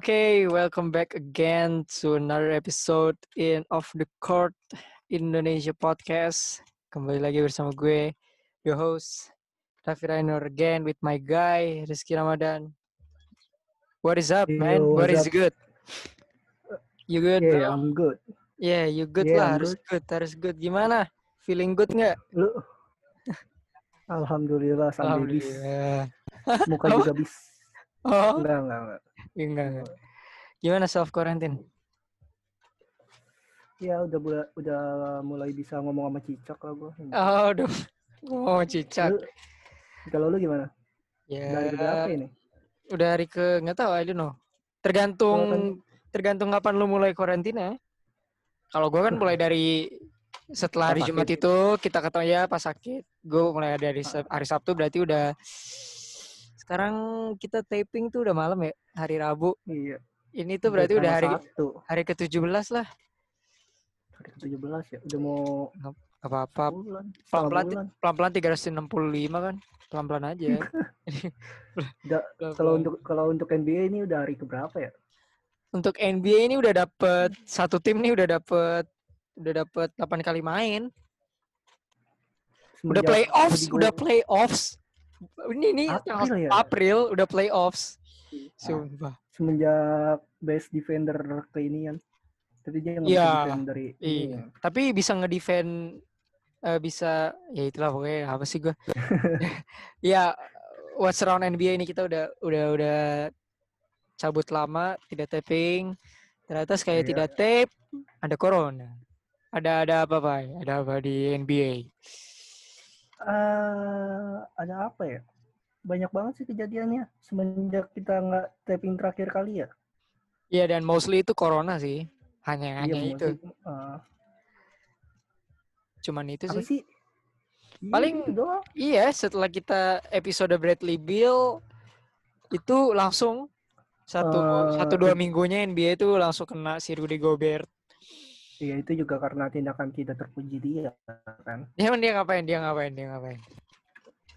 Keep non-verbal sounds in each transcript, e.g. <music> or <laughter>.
Okay, welcome back again to another episode in Off the Court Indonesia Podcast. Kembali lagi bersama gue, your host, Raffi Rainer again with my guy, Rizky Ramadan. What is up, Yo, man? What is up? good? You good, Yeah, bro? I'm good. Yeah, you good Yeah, lah. I'm Harus good, harus good. Gimana? Feeling good nggak? Lu? <laughs> Alhamdulillah sampai bis. Alhamdulillah. Muka Apa? juga <laughs> bis. Oh, Enggak, enggak, enggak. enggak, enggak. Gimana self quarantine? Ya udah mulai, udah mulai bisa ngomong sama cicak lah gua. Oh, udah. Oh, cicak. Lu, kalau lu gimana? Ya, Dari berapa ini? udah hari ke nggak tahu I don't know tergantung kan- tergantung kapan lu mulai karantina kalau gua kan mulai dari setelah hari Jumat itu kita ketemu ya pas sakit gue mulai dari hari Sabtu berarti udah sekarang kita taping tuh udah malam ya hari Rabu Iya. ini tuh berarti udah hari Satu. hari ke 17 lah Hari ke-17 ya. Udah mau apa-apa pelan-pelan pelan-pelan 365 kan pelan-pelan aja <laughs> Udah, <laughs> kalau untuk kalau untuk NBA ini udah hari keberapa ya? untuk NBA ini udah dapet satu tim nih udah dapet udah dapet 8 kali main udah Semenjak playoffs Rudy udah playoffs ini nih April ya? April udah playoffs. Ah, sumpah. Semenjak best defender ke ini kan. Tapi dia nggak bisa Iya, defend dari ini iya. ya. tapi bisa ngedefend eh, bisa ya itulah pokoknya apa sih gua? <laughs> <laughs> Ya what's around NBA ini kita udah udah udah cabut lama tidak taping ternyata sekali Iya. tidak tape ada corona. Ada ada apa pak? Ada apa di NBA eh ada apa ya? Banyak banget sih kejadiannya semenjak kita nggak tapping terakhir kali ya. Iya dan mostly itu corona sih hanya hanya Iya, itu eh, cuman itu apa sih sih? Iya, Paling- gitu doang. Iya, setelah kita episode Bradley Beal itu langsung satu Eh, satu dua minggunya NBA itu langsung kena si Rudy Gobert. Iya itu juga karena tindakan tidak terpuji dia kan. Dia dia ngapain? Dia ngapain? Dia ngapain?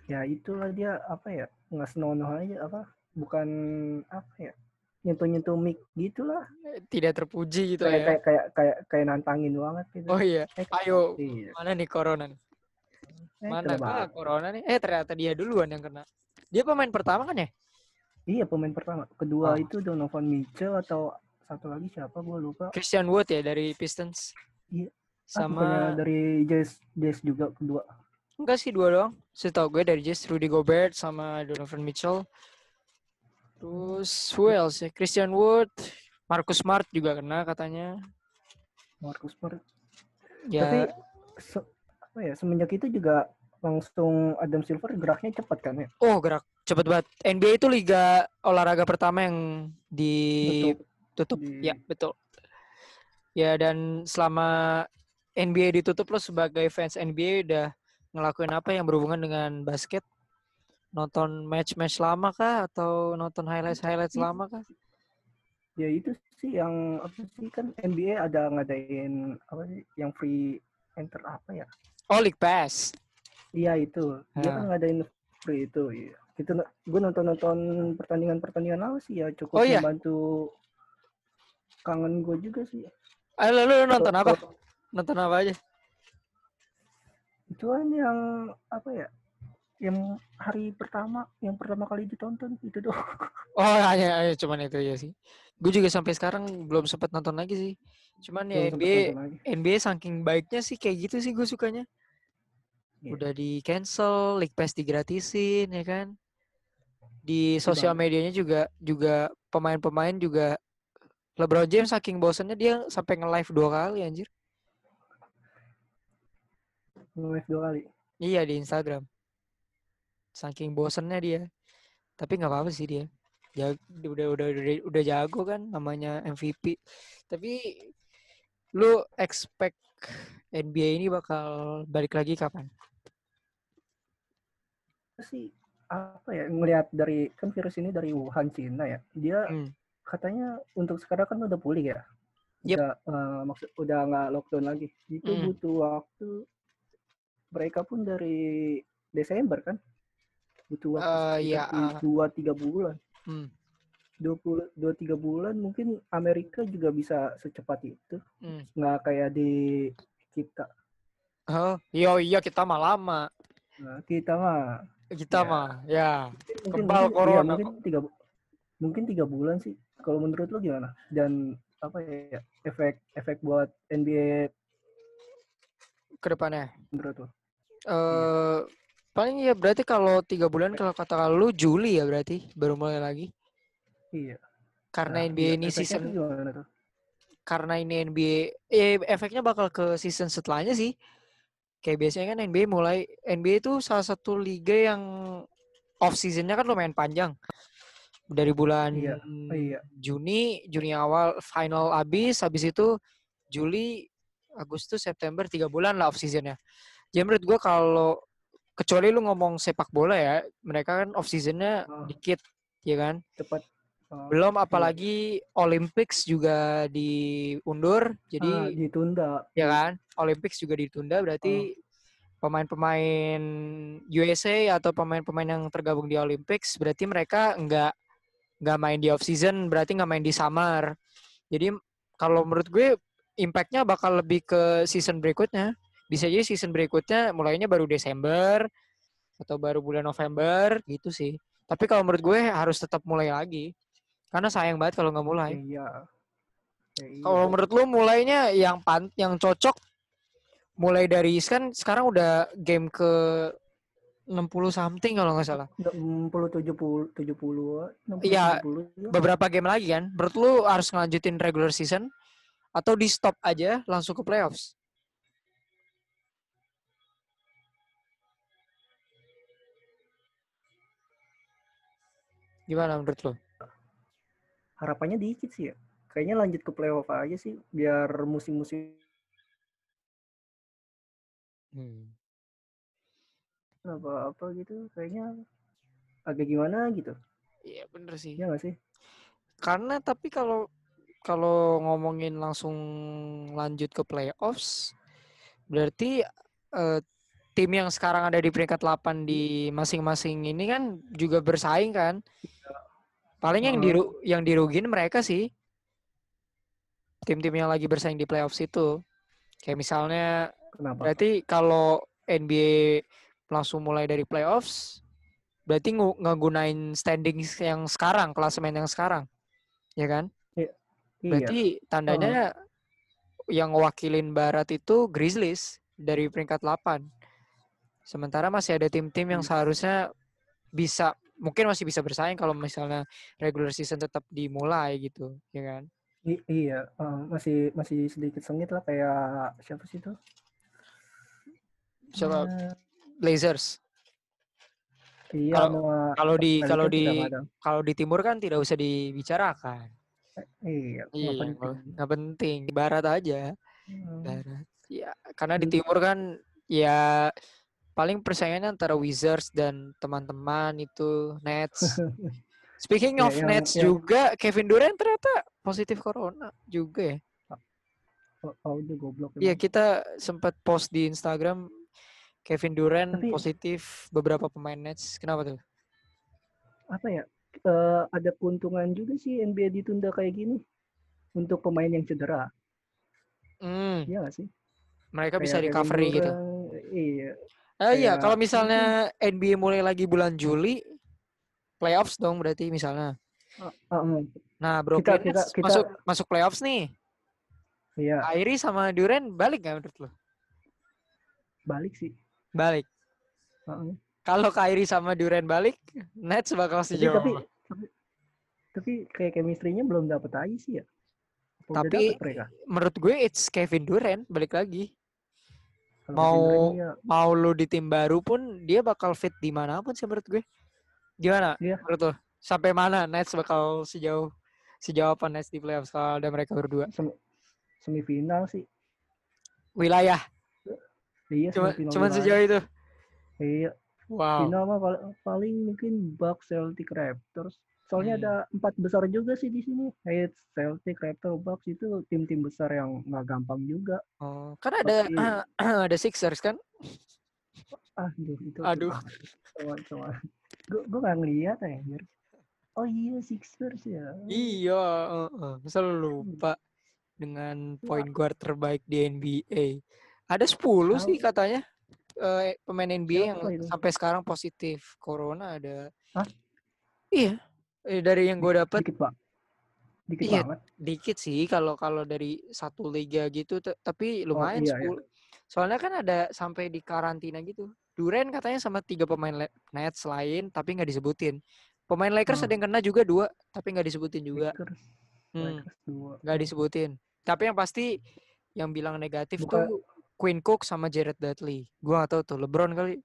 Ya itulah dia apa ya nggak senonoh aja apa bukan apa ya nyentuh nyentuh mic gitulah Tidak terpuji gitu kayak, ya. kayak kayak kayak kayak nantangin banget gitu. Oh iya, Eh, ayo iya. mana nih corona nih? Eh, Mana banget. corona nih? Eh ternyata dia duluan yang kena. Dia pemain pertama kan ya? Iya pemain pertama. Kedua Oh. itu Donovan Mitchell atau satu lagi siapa gue lupa. Christian Wood ya dari Pistons. Iya. Ah, Sama dari Jazz Jazz juga kedua. enggak sih dua doang. Setahu gue dari Jazz Rudy Gobert sama Donovan Mitchell. Terus who else ya? Christian Wood, Marcus Smart juga kena katanya. Marcus Smart. Ya, Tapi se- apa ya semenjak itu juga langsung Adam Silver geraknya cepat kan ya. oh gerak cepet banget. NBA itu liga olahraga pertama yang ditutup. Di- Ya, betul. Ya dan selama NBA ditutup lo sebagai fans NBA udah ngelakuin apa yang berhubungan dengan basket? Nonton match-match lama kah atau nonton highlights-highlights lama kah? Ya itu sih yang apa sih kan NBA ada ngadain apa sih yang free enter apa ya? Oh, League Pass. Iya itu. Dia Ah. kan ngadain free itu. Iya. Kita gue nonton-nonton pertandingan-pertandingan apa sih ya cukup Oh, iya? membantu kangen gue juga sih. Ah, lu, lu nonton apa? Nonton apa aja? Itu kan yang apa ya? Yang hari pertama, yang pertama kali ditonton itu doang. <laughs> Oh, hanya, hanya cuman itu ya sih. Gue juga sampai sekarang belum sempat nonton lagi sih. Cuman ya Belum NBA. NBA saking baiknya sih kayak gitu sih gue sukanya. Iya. Udah di cancel, League Pass digratisin ya kan. Di sosial medianya juga juga pemain-pemain juga LeBron James saking bosannya dia sampai nge-live dua kali anjir. Nge-live dua kali. Iya di Instagram. Saking bosannya dia. Tapi nggak apa-apa sih dia. Ja- udah, udah udah udah jago kan namanya MVP. Tapi lu expect NBA ini bakal balik lagi kapan? sih apa ya ngelihat dari kan virus ini dari Wuhan Cina ya dia Hmm. Katanya untuk sekarang kan udah pulih ya Yep. udah eh, maksud udah nggak lockdown lagi itu Hmm. butuh waktu mereka pun dari Desember kan butuh waktu iya, di ah. dua tiga bulan Hmm. 20 dua tiga bulan mungkin Amerika juga bisa secepat itu. Hmm. Nggak kayak di kita. Oh, iya iya kita mah lama. Nah, kita mah Kita Ya. mah ya. mungkin Kebal mungkin, corona iya, mungkin tiga mungkin tiga bulan sih. Kalau menurut lo gimana? Dan apa ya efek efek buat NBA ke depannya. menurut lo? Eh paling ya berarti kalau tiga bulan kalau kata lu Juli ya berarti baru mulai lagi. Iya. Karena Nah, NBA ini season karena ini NBA eh efeknya bakal ke season setelahnya sih. Kayak biasanya kan NBA mulai NBA itu salah satu liga yang off seasonnya kan lumayan panjang. Dari bulan Iya, iya. Juni, Juni awal final habis, habis itu Juli, Agustus, September tiga bulan lah off seasonnya. Jadi menurut gue kalau kecuali lu ngomong sepak bola ya, mereka kan off seasonnya Oh. dikit, ya kan? Cepat. Oh, Belum apalagi Olympics juga diundur, jadi ah, ditunda. ya kan Olympics juga ditunda berarti pemain-pemain USA atau pemain-pemain yang tergabung di Olympics berarti mereka nggak nggak main di off season berarti nggak main di summer. Jadi kalau menurut gue impactnya bakal lebih ke season berikutnya. Bisa jadi season berikutnya mulainya baru Desember atau baru bulan November gitu sih. Tapi kalau menurut gue harus tetap mulai lagi. Karena sayang banget kalau nggak mulai. Iya. Ya, iya. kalau menurut lu mulainya yang pan yang cocok mulai dari kan sekarang udah game ke 60 something kalau nggak salah. 60 70 70 60 Iya, 70 ya. Beberapa game lagi kan. Menurut lu harus ngelanjutin regular season atau di stop aja langsung ke playoffs? Gimana menurut lu? Harapannya dikit sih ya. Kayaknya lanjut ke playoff aja sih biar musim-musim Hmm. Apa-apa gitu kayaknya agak gimana gitu. Iya bener sih. Iya nggak sih? Karena tapi kalau kalau ngomongin langsung lanjut ke playoffs, berarti eh, tim yang sekarang ada di peringkat 8 di masing-masing ini kan juga bersaing kan. Paling yang Heeh. diru yang dirugin mereka sih. Tim-tim yang lagi bersaing di playoffs itu. Kayak misalnya Kenapa? berarti kalau NBA langsung mulai dari playoffs, berarti ngu- ngegunain standing yang sekarang, klasemen yang sekarang. Ya kan? Iya. Berarti tandanya yang ngewakilin Barat itu Grizzlies dari peringkat 8. Sementara masih ada tim-tim yang Hmm. seharusnya bisa mungkin masih bisa bersaing kalau misalnya regular season tetap dimulai gitu, ya kan? I- iya, eh, masih masih sedikit sengit lah kayak siapa sih itu? Coba Eh, Blazers. iya, Kalau- Kalau di kalau di kalau di timur kan tidak usah dibicarakan. Iya, nggak Iya, penting. nggak nggak penting. Di barat aja. Hmm. Barat. Ya, karena di timur kan ya paling persaingannya antara Wizards dan teman-teman itu Nets. <laughs> Speaking Ya, of yang- Nets yang- juga, Kevin Durant ternyata positif corona juga ya. Oh, oh, goblok. Iya, kita sempat post di Instagram Kevin Durant Tapi- positif beberapa pemain Nets. Kenapa tuh? Apa ya? eh, ada keuntungan juga sih NBA ditunda kayak gini untuk pemain yang cedera. Hmm, Iya nggak sih? mereka bisa Kayak Kevin recovery gitu. Durant, Iya. Ah iya, kalau misalnya NBA mulai lagi bulan Juli, playoffs dong berarti misalnya. Ah, ah, Nah, Brooklyn kita- Nets kita- masuk masuk playoffs nih. Iya, Kyrie sama Durant balik nggak menurut lo? balik sih. Balik. Ah. Kalau Kyrie sama Durant balik, Nets bakal Tapi, sejauh tapi, apa? tapi, tapi kayak chemistry-nya belum dapet aja sih ya. Tapi menurut gue it's Kevin Durant balik lagi. Kalau mau- ya, Mau lu di tim baru pun dia bakal fit di mana pun sih menurut gue. Gimana Iya. menurut lo? Sampai mana Nets bakal sejauh sejauh apa Nets di playoffs kalau ada mereka berdua? sem- semifinal sih. Wilayah, Iya, cuma cuman sejauh itu. Iya, Wow. final mah paling, paling mungkin Bucks, Celtic, Raptors. Soalnya Hmm. ada empat besar juga sih di sini. Kayak Celtic, Raptors, Bucks itu tim-tim besar yang nggak gampang juga. Oh, kan ada Tapi- <clears throat> ada Sixers kan? Aduh, itu. Aduh. Cuma, cuma. Gue gue nggak ngeliat anjir. Oh iya Sixers ya. Iya, heeh. Masa lu lupa dengan point guard terbaik di NBA. Ada 10 sih katanya eh, pemain NBA yang Siapa itu? sampai sekarang positif corona ada. Hah? Iya. Eh, dari yang gue dapat Dikit pak. Dikit Iya. banget. dikit sih kalau kalau dari satu liga gitu tapi lumayan iya, iya. 10. Soalnya kan ada sampai di karantina gitu. Duren katanya sama tiga pemain Nets lain tapi nggak disebutin. Pemain Lakers Hmm. ada yang kena juga dua tapi nggak disebutin juga. Lakers. Hmm, Lakers dua. nggak disebutin. Tapi yang pasti yang bilang negatif Bukan- tuh Quinn Cook sama Jared Dudley. Gua gak tahu tuh LeBron kali.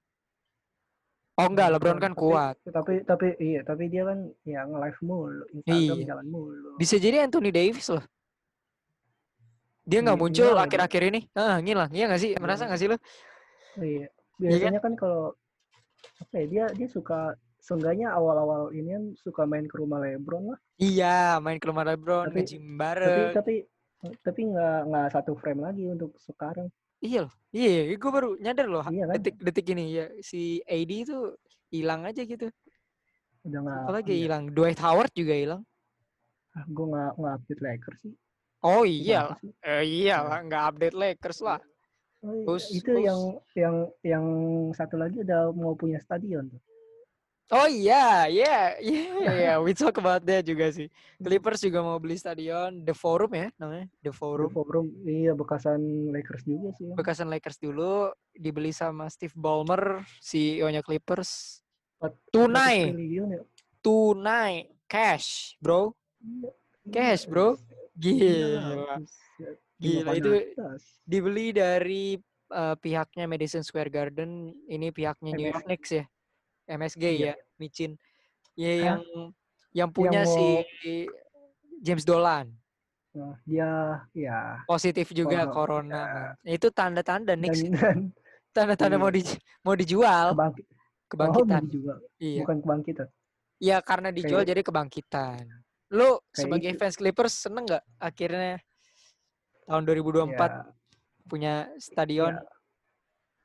Oh enggak, LeBron kan Tapi- kuat. Tapi tapi iya, tapi dia kan ya nge-live mulu, Instagram Iya. jalan mulu. Bisa jadi Anthony Davis loh. Dia nggak Ngi- muncul lagi. akhir-akhir ini. Ah, ngilang. Iya nggak sih? Merasa nggak sih lo? Iya. Biasanya kan kalau apa ya, dia dia suka seenggaknya awal-awal ini kan suka main ke rumah LeBron lah. Iya, main ke rumah LeBron, Tapi- nge-gym Tapi bareng. tapi tapi nggak nggak satu frame lagi untuk sekarang. Iya loh. Iya, gue baru nyadar loh Iya kan? detik-detik ini ya si AD itu hilang aja gitu. Udah nggak. Apalagi iya. hilang. Dwight Howard juga hilang. Ah, gue nggak nggak update Lakers sih. Oh iya? Eh, iya lah, nggak update Lakers lah. Oh, iya. Terus- itu terus- yang yang yang satu lagi udah mau punya stadion tuh. Oh iya, iya, <laughs> iya, iya. We talk about that juga sih. Clippers juga mau beli stadion The Forum ya namanya, The Forum. Forum iya bekasan Lakers juga sih. Bekasan Lakers dulu dibeli sama Steve Ballmer, CEO-nya Clippers. Tunai, 400 triliun ya. tunai, cash, bro. Iya, Cash, iya, bro. Gila, Gila. itu. Dibeli dari eh, pihaknya Madison Square Garden, ini pihaknya New York. Knicks ya. MSG Iya. ya, micin. Ya Hah? yang yang punya Yang si mau- James Dolan. Nah, dia ya positif juga Oh, corona ya. man. itu tanda-tanda dan <laughs> tanda-tanda mau iya. di mau dijual kebangkit, oh, kebangkitan juga iya bukan kebangkitan. iya karena dijual Kayak- jadi kebangkitan lu Kayak sebagai itu. fans Clippers seneng nggak akhirnya tahun 2024 Ya, punya stadion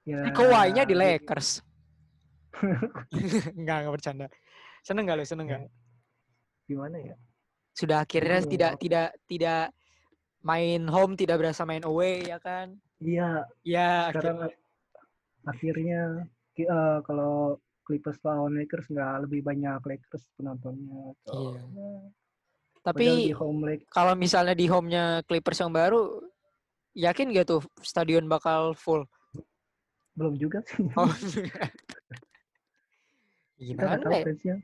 ya, eh, Kawhi-nya di ya, Lakers <laughs> nggak nggak bercanda seneng nggak lu seneng nggak Gimana ya? sudah akhirnya Iya. tidak tidak tidak main home tidak berasa main away ya kan Iya, ya sekarang akhirnya akhirnya ki- eh, kalau Clippers lawan Lakers nggak lebih banyak Lakers penontonnya. Iya. Ya, tapi kalau misalnya di home-nya Clippers yang baru, yakin gak tuh stadion bakal full? belum juga sih. Oh, <laughs> gimana ya? fansnya.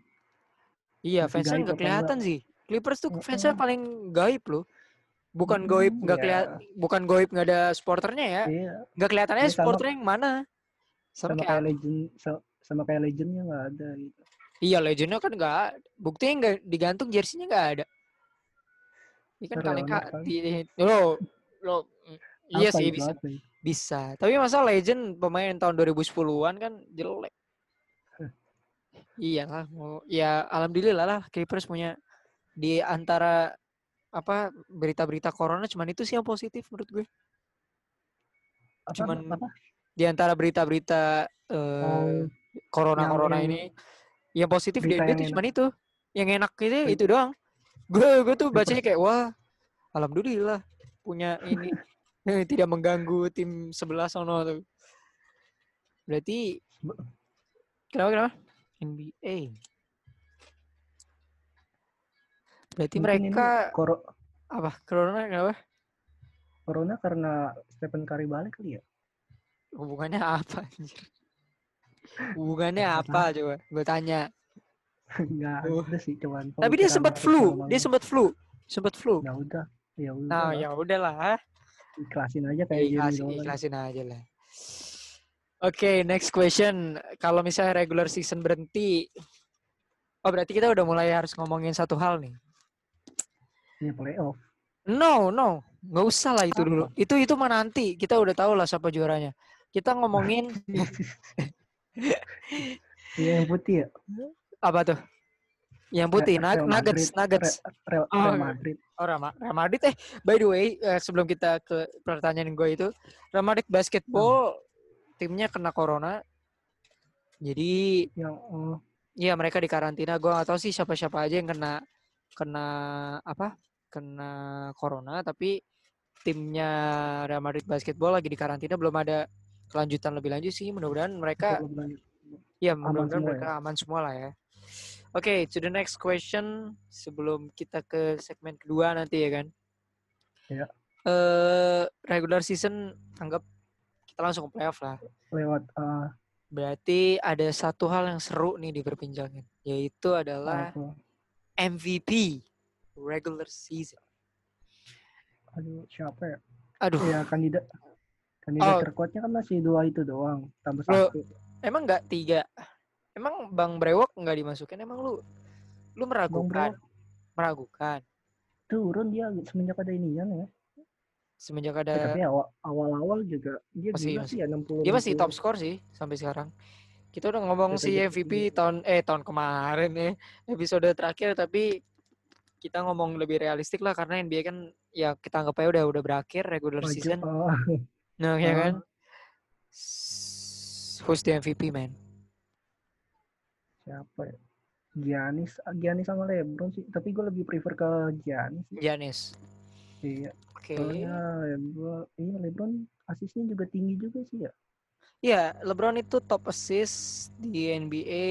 Iya, masih fansnya gaib nggak apa kelihatan sih. Clippers tuh fansnya paling gaib loh. Bukan Mm-mm, goib nggak ya. kelihatan, bukan goib nggak ada supporternya ya. Iya, Nggak kelihatannya Iya, sama- supporternya yang mana. Sama, sama kayak kayak legend sa- sama kayak legendnya nggak ada gitu. iya legendnya kan nggak. Buktinya nggak digantung jersinya nggak ada. Ini kan kali. Lo, lo, iya sih bisa. apa? Bisa. Tapi masa legend pemain tahun 2010-an kan jelek. Iya lah. Ya alhamdulillah lah Clippers punya di antara apa berita-berita corona cuman itu sih yang positif menurut gue. Apa, Cuman apa? Di antara berita-berita eh Oh, corona-corona yang- ini yang positif di berita NBA yang itu cuman itu. Yang enak itu Ber- itu doang. Gue gue tuh bacanya kayak wah alhamdulillah punya ini <laughs> tidak mengganggu tim sebelah sono tuh. Berarti Be- kenapa kenapa? NBA. Berarti mungkin mereka koro- apa? Corona kenapa? corona karena Stephen Curry balik kali ya. Hubungannya apa anjir? Hubungannya apa coba? Gue tanya. Nggak Oh. ada sih cuman. Tapi dia sempat flu. Dia sempat flu. Sempat flu. Ya udah, ya udah. Nah, lah. ya udahlah. ikhlasin aja kayak Jimmy Ikhlas, Dolan. ikhlasin aja lah. Oke, next question. Kalau misalnya regular season berhenti, oh berarti kita udah mulai harus ngomongin satu hal nih. Ini playoff. No, no, nggak usah lah itu dulu. Itu itu mah nanti kita udah tahu lah siapa juaranya. Kita ngomongin Iya yang putih ya. apa tuh? Yang putih, Real Nuggets, Madrid. Nuggets. Re- Real, Oh, Real iya. Madrid. Oh, Rama, Real Madrid. Eh, by the way, eh, sebelum kita ke pertanyaan gue itu, Real Madrid basketball timnya kena corona. Jadi Yang oh, Iya mereka di karantina. Gue nggak tahu sih siapa-siapa aja yang kena kena apa? Kena corona. Tapi timnya Real Madrid Basketball lagi di karantina. Belum ada kelanjutan lebih lanjut sih. Mudah-mudahan mereka, ya mudah-mudahan mereka aman semua lah ya. Oke, to the next question sebelum kita ke segmen kedua nanti ya kan. Ya. Eh regular season anggap kita langsung ke playoff lah. lewat uh, Berarti ada satu hal yang seru nih diperbincangin, yaitu adalah apa? MVP regular season. Aduh, siapa ya? Aduh, Ya kandidat kandidat Oh. terkuatnya kan masih dua itu doang, tambah satu. emang nggak tiga? Emang Bang Brewok nggak dimasukin? Emang lu lu meragukan? Meragukan. turun dia semenjak ada inian ya. Semenjak ada tapi awal- awal-awal juga dia Masih- masih- sih ya 60. dia masih 60. top score sih sampai sekarang. Kita udah ngomong si MVP tahun eh tahun kemarin ya episode terakhir tapi kita ngomong lebih realistik lah karena NBA kan ya kita anggap aja udah udah berakhir regular Maju, season. oh, Nah, ya Oh. kan? Who's the MVP, man? siapa ya? Giannis, Giannis sama LeBron sih. Tapi gue lebih prefer ke Giannis. Giannis. Iya. Oke. Soalnya LeBron, iya LeBron asisnya juga tinggi juga sih ya. Ya, LeBron itu top assist di NBA.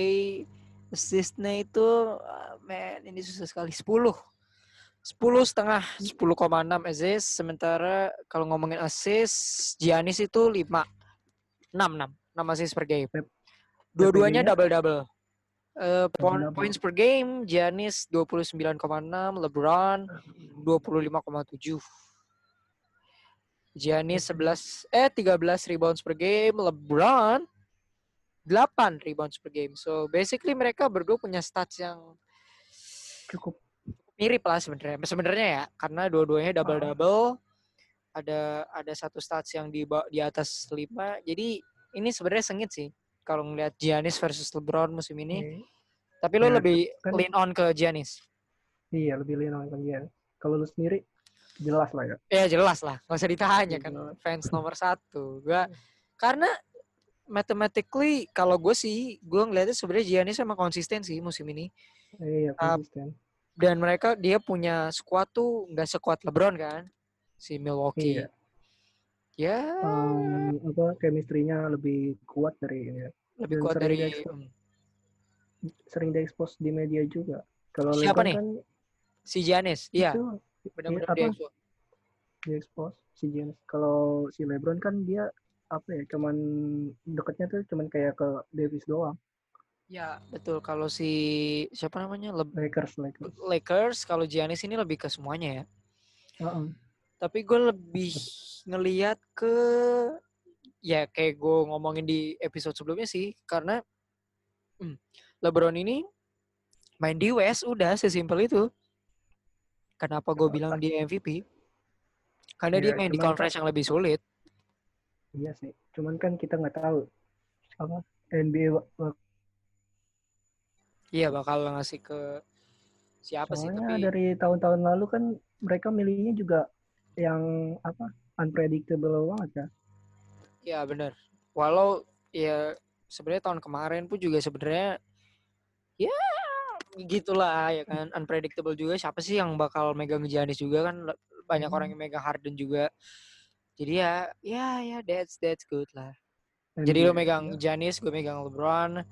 Assistnya itu, ah, man, ini susah sekali. 10. 10 setengah, 10,6 assist. Sementara kalau ngomongin assist, Giannis itu 5. 6, 6. 6 assist per game. Dua-duanya double-double. Eh, point, points per game, Giannis 29,6, LeBron 25,7. Giannis 11 eh 13 rebounds per game, LeBron 8 rebounds per game. So basically mereka berdua punya stats yang Cukup mirip lah sebenarnya. Sebenarnya ya, karena dua-duanya double double. Ada ada satu stats yang di di atas 5. Jadi ini sebenarnya sengit sih kalau ngelihat Giannis versus LeBron musim ini. Iya. Tapi lo Ya, lebih kan- lean on ke Giannis. Iya, lebih lino kan Giannis. Kalau lu sendiri jelas lah ya. Ya jelas lah, nggak usah ditanya kan fans nomor satu. Gua <laughs> karena mathematically kalau gue sih gue ngeliatnya sebenarnya Giannis emang konsisten sih musim ini Iya, konsisten. dan mereka dia punya squad tuh nggak sekuat LeBron kan si Milwaukee. Iya. Ya Em, apa chemistry-nya lebih kuat dari ini ya. lebih dan kuat dari diekspos. hmm, Sering diekspos di media juga. Kalau Siapa LeBron nih? kan si Giannis. Iya, itu benar-benar apa? dia expose. diekspos si Giannis. Kalau si LeBron kan dia apa ya cuman deketnya tuh cuman kayak ke Davis doang Ya betul kalau si siapa namanya Le- Lakers Lakers Lakers kalau Giannis ini lebih ke semuanya ya. Heeh. tapi gue lebih ngeliat ke ya kayak gue ngomongin di episode sebelumnya sih karena hmm, LeBron ini main di West udah sesimpel itu kenapa gue bilang dia MVP karena dia Iya, main di conference yang lebih sulit. Iya sih cuman kan kita nggak tahu apa NBA iya bakal ngasih ke siapa sih soalnya tapi dari tahun-tahun lalu kan mereka milihnya juga yang apa unpredictable banget ya benar walau ya sebenarnya tahun kemarin pun juga sebenarnya ya gitulah ya kan unpredictable juga. Siapa sih yang bakal megang Giannis juga kan? Banyak orang Hmm. yang megang Harden juga. Jadi ya ya ya that's that's good lah. Jadi lo megang Ya, Giannis gue megang LeBron.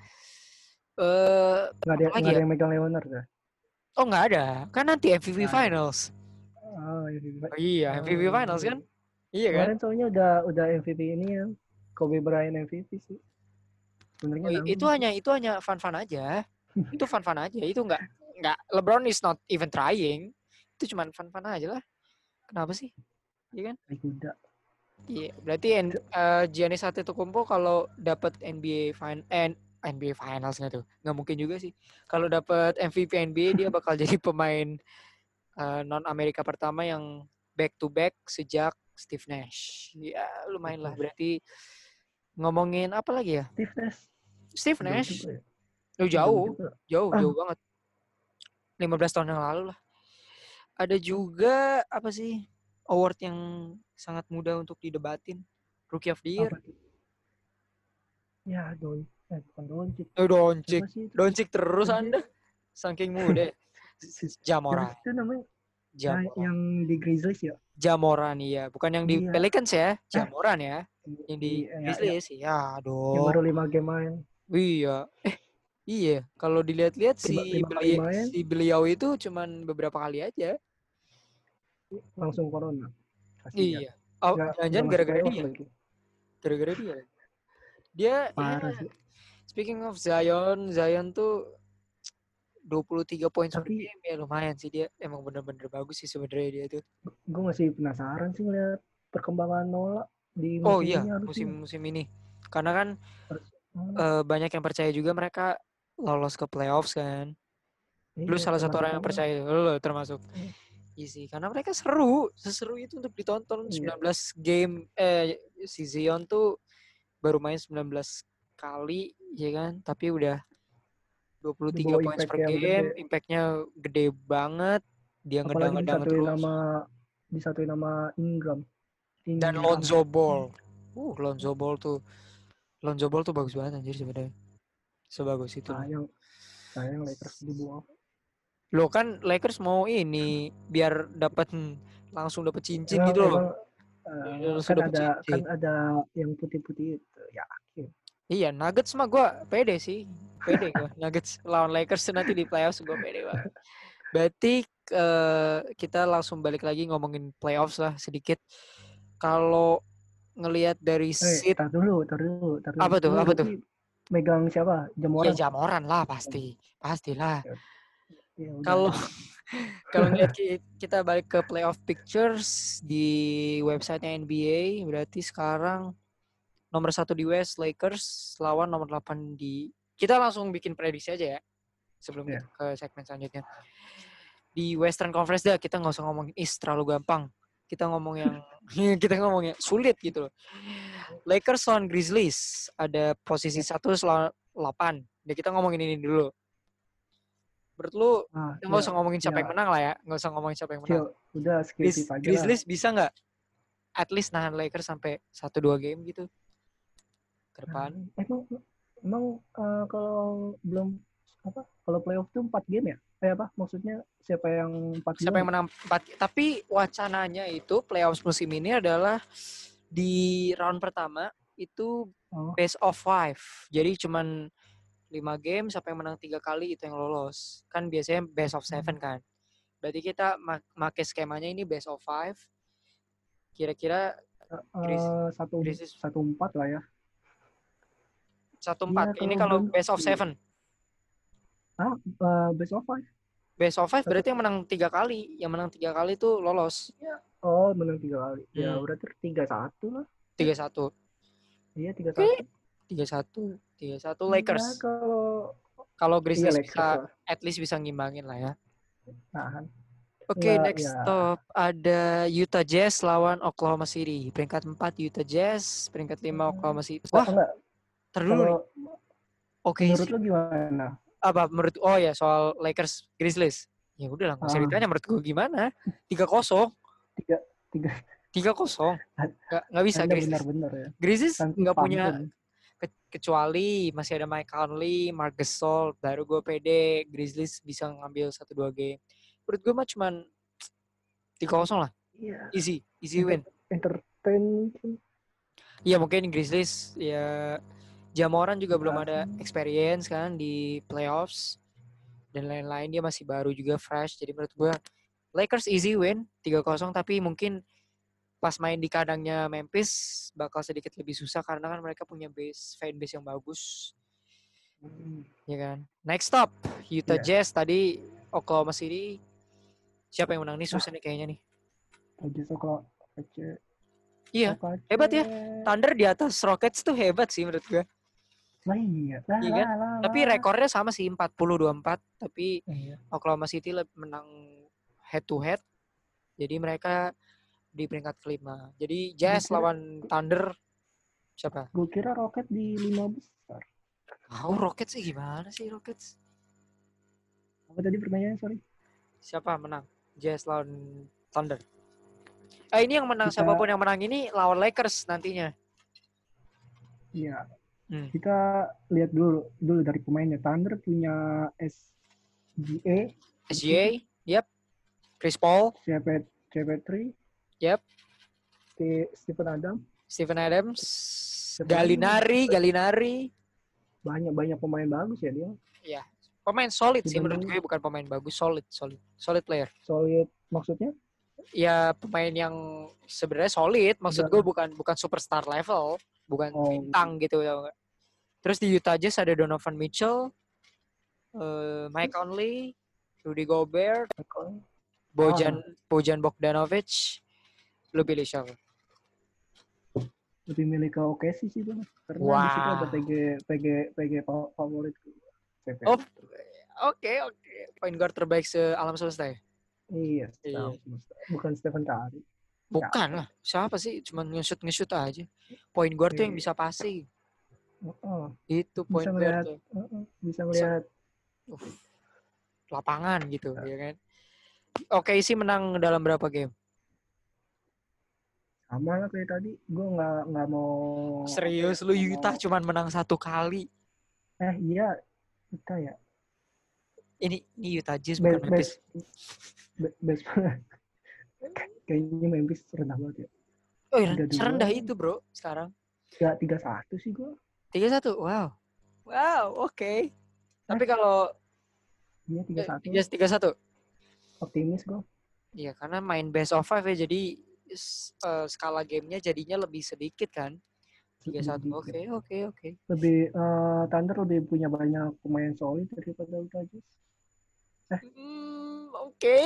Eh nggak ada nggak ada ya? yang megang Leonard ya oh nggak ada. Kan nanti MVP ada. Finals. Oh, iya. oh, iya MVP Oh, Finals kan? Iya kan? Kemarin soalnya udah udah MVP ini ya. Kobe Bryant MVP sih. Oh, itu hanya itu hanya fun-fun aja. Itu fun-fun aja. Itu enggak enggak LeBron is not even trying. Itu cuman fun-fun aja lah. Kenapa sih? Iya kan? Kuda Iya, berarti N- eh, Giannis Antetokounmpo kalau dapat NBA fin eh, NBA Finals nggak tuh? Nggak mungkin juga sih. Kalau dapat MVP NBA dia bakal <laughs> jadi pemain non Amerika pertama yang back to back sejak Steve Nash. Ya lumayan lah. Berarti ngomongin apa lagi ya? Steve Nash Steve Nash. Oh, jauh. juga. Jauh, Ah. jauh banget. 15 tahun yang lalu lah. Ada juga apa sih award yang sangat mudah untuk didebatin. Rookie of the Year. Apa ya doi Eh, bukan Doncic. Oh, sih itu? Doncic terus. Anda. Saking muda. <laughs> Sih itu namanya? Nah, Jamoran. yang di Grizzlies ya? Jamoran iya, bukan yang di Iya. Pelicans ya, Jamoran ya. Yang di Iya, iya, Grizzlies ya. Yang Aduh. baru lima game main. Iya. Eh, iya. Kalau dilihat-lihat si beli- si beliau itu cuman beberapa kali aja. Langsung corona. Kasihan. Iya. Oh, jangan-jangan gara-gara dia. Gara-gara dia. Dia Parah ya, sih. speaking of Zion, Zion tuh 23 poin per game ya lumayan sih dia. Emang bener-bener bagus sih sebenarnya dia tuh. Gue masih penasaran sih ngeliat perkembangan Nola di musim Oh iya, musim-musim ini. Karena kan Hmm, eh, banyak yang percaya juga mereka lolos ke playoffs kan. Lu iya, salah satu orang yang percaya lu termasuk. Hmm. Iya sih, karena mereka seru, seseru itu untuk ditonton. Iya. 19 game eh si Zion tuh baru main 19 kali ya kan, tapi udah 23 Dibawa poin per game, impactnya gede banget. Dia ngedang-ngedang terus. nama disatuin nama Ingram. Dan Ingram. Lonzo Ball. Uh, Lonzo Ball tuh Lonzo Ball tuh bagus banget anjir sebenarnya. Sebagus itu. Sayang, sayang Lakers dibuang. Lo kan Lakers mau ini biar dapat langsung dapat cincin Emang- gitu loh. eh, langsung kan ada cincin. kan ada yang putih-putih itu ya Iya, Nuggets mah gua pede sih. Pede gua. <laughs> Nuggets lawan Lakers nanti di playoffs gua pede banget. Berarti eh, kita langsung balik lagi ngomongin playoffs lah sedikit. Kalau ngelihat dari eh seat tar dulu tar dulu tar dulu Apa tuh, apa tuh? Megang siapa ya Jamoran Jamoran lah pasti. Pastilah. Ya udah. Kalau <laughs> kalau ngeliat ki- kita balik ke playoff pictures di websitenya NBA, berarti sekarang nomor satu di West Lakers lawan nomor 8 di kita langsung bikin prediksi aja ya sebelum Iya. kita ke segmen selanjutnya. Di Western Conference dah kita nggak usah ngomongin East terlalu gampang. Kita ngomong yang <laughs> kita ngomong yang sulit gitu loh. Lakers lawan Grizzlies ada posisi satu lawan 8. Ya kita ngomongin ini dulu. Menurut lu ah, kita nggak ya, usah ngomongin siapa ya. yang menang lah ya, nggak usah ngomongin siapa yang menang. Udah skip Grizz- aja lah. Grizzlies bisa nggak at least nahan Lakers sampai 1-2 game gitu ke depan? Hmm, emang emang eh, kalau belum apa kalau playoff tuh 4 game ya eh apa maksudnya siapa yang 4 Siapa yang menang 4 Tapi wacananya itu playoffs musim ini adalah di round pertama itu Oh. best of five. Jadi cuman 5 game siapa yang menang tiga kali itu yang lolos. Kan biasanya best of seven kan. Berarti kita ma- make skemanya ini best of five. Kira-kira Eh, satu Grizzlies satu empat lah ya satu Iya, empat. ini kalau best of iya. seven. Ah eh, best of five Best of five berarti yang menang tiga kali. Yang menang tiga kali itu lolos. oh menang tiga kali ya Hmm. berarti tiga satu lah Tiga satu. iya tiga satu Tiga satu. Tiga satu Ya, Lakers. kalau Kalau iya Grizzlies Lakers bisa lah at least bisa ngimbangin lah ya. tahan Oke, Nggak, next ya. stop ada Utah Jazz lawan Oklahoma City. Peringkat 4 Utah Jazz, peringkat 5 Oklahoma City. Wah, enggak kalau Oke, menurut sih. lu gimana apa menurut oh ya soal Lakers Grizzlies. Ya udah lah, Ah. ditanya menurut gue gimana. 3-0. tiga tiga 3-0. Nggak, nggak bisa Anda Grizzlies. benar-benar ya Grizzlies Tanpa nggak punya ke- kecuali masih ada Mike Conley, Mark Gasol, baru gue pede Grizzlies bisa ngambil 1-2 game. Menurut gue mah cuman 3-0 lah. iya Easy, easy win. entertain Iya mungkin Grizzlies ya Jamoran juga belum ada experience kan di playoffs dan lain-lain dia masih baru juga fresh. Jadi menurut gue Lakers easy win 3-0 tapi mungkin pas main di kandangnya Memphis bakal sedikit lebih susah karena kan mereka punya base fan base yang bagus. Hmm. ya kan? Next stop Utah Iya. Jazz. Tadi Oklahoma City siapa yang menang nih? Susah nih kayaknya nih. Kalau kece. Iya, hebat ya. Thunder di atas Rockets tuh hebat sih menurut gue Lah iya. Lah, Iya kan? lah, lah, tapi rekornya sama sih 40-24 tapi Iya. Oklahoma City menang head to head. Jadi mereka di peringkat kelima. Jadi Jazz Gua kira- lawan Thunder siapa? Gue kira Rocket di lima besar. Tahu Rockets sih gimana sih Rockets? Apa tadi pertanyaannya sorry? Siapa menang? Jazz lawan Thunder. Eh ini yang menang Kita- siapa pun yang menang ini lawan Lakers nantinya. Iya. Hmm. Kita lihat dulu dulu dari pemainnya. Thunder punya SGA, SGA, yep. Chris Paul, CP, CP3, Yep. Ste- Stephen Adam, Steven Adams, Siapa Galinari, Galinari. banyak banyak pemain bagus ya dia. Pemain solid sih Steven menurut gue bukan pemain bagus, solid, solid, solid player. Solid maksudnya? Ya pemain yang sebenarnya solid, maksud Udah. gue bukan bukan superstar level, bukan Oh. bintang gitu. tau nggak. Terus di Utah Jazz ada Donovan Mitchell, eh, Mike Conley, Rudy Gobert, Bojan Bojan Bogdanovic. Lu pilih siapa? lebih milih ke OKC sih bang karena di situ ada. PG PG PG fa- favorit CP. Oh, Oke, oke. Point guard terbaik se alam semesta ya? iya, Iya. bukan Stephen Curry Bukan lah. Siapa sih? Cuman nge-shoot nge-shoot aja. Point guard tuh yang Iya. bisa passing. Heeh, Itu point bisa guard ngelihat tuh. bisa melihat Uh, lapangan gitu, Iya. ya kan? Oke sih menang dalam berapa game? sama lah kayak tadi gue nggak nggak mau Serius lu Utah mau- cuman menang satu kali. eh iya kita ya Ini ini Utah Jazz best bukan Memphis. best, best kayaknya Memphis rendah banget ya Oh, iya, tiga serendah itu, Bro, sekarang. tiga tiga satu sih gue 3-1. Wow. Wow, oke. Tapi kalau dia tiga eh, satu Jazz 3-1. optimis gue Iya, karena main best of five ya jadi eh, skala gamenya jadinya lebih sedikit kan. 3-1. Oke, oke, oke. lebih eh, Thunder lebih punya banyak pemain solid daripada Utah Jazz Hmm, oke,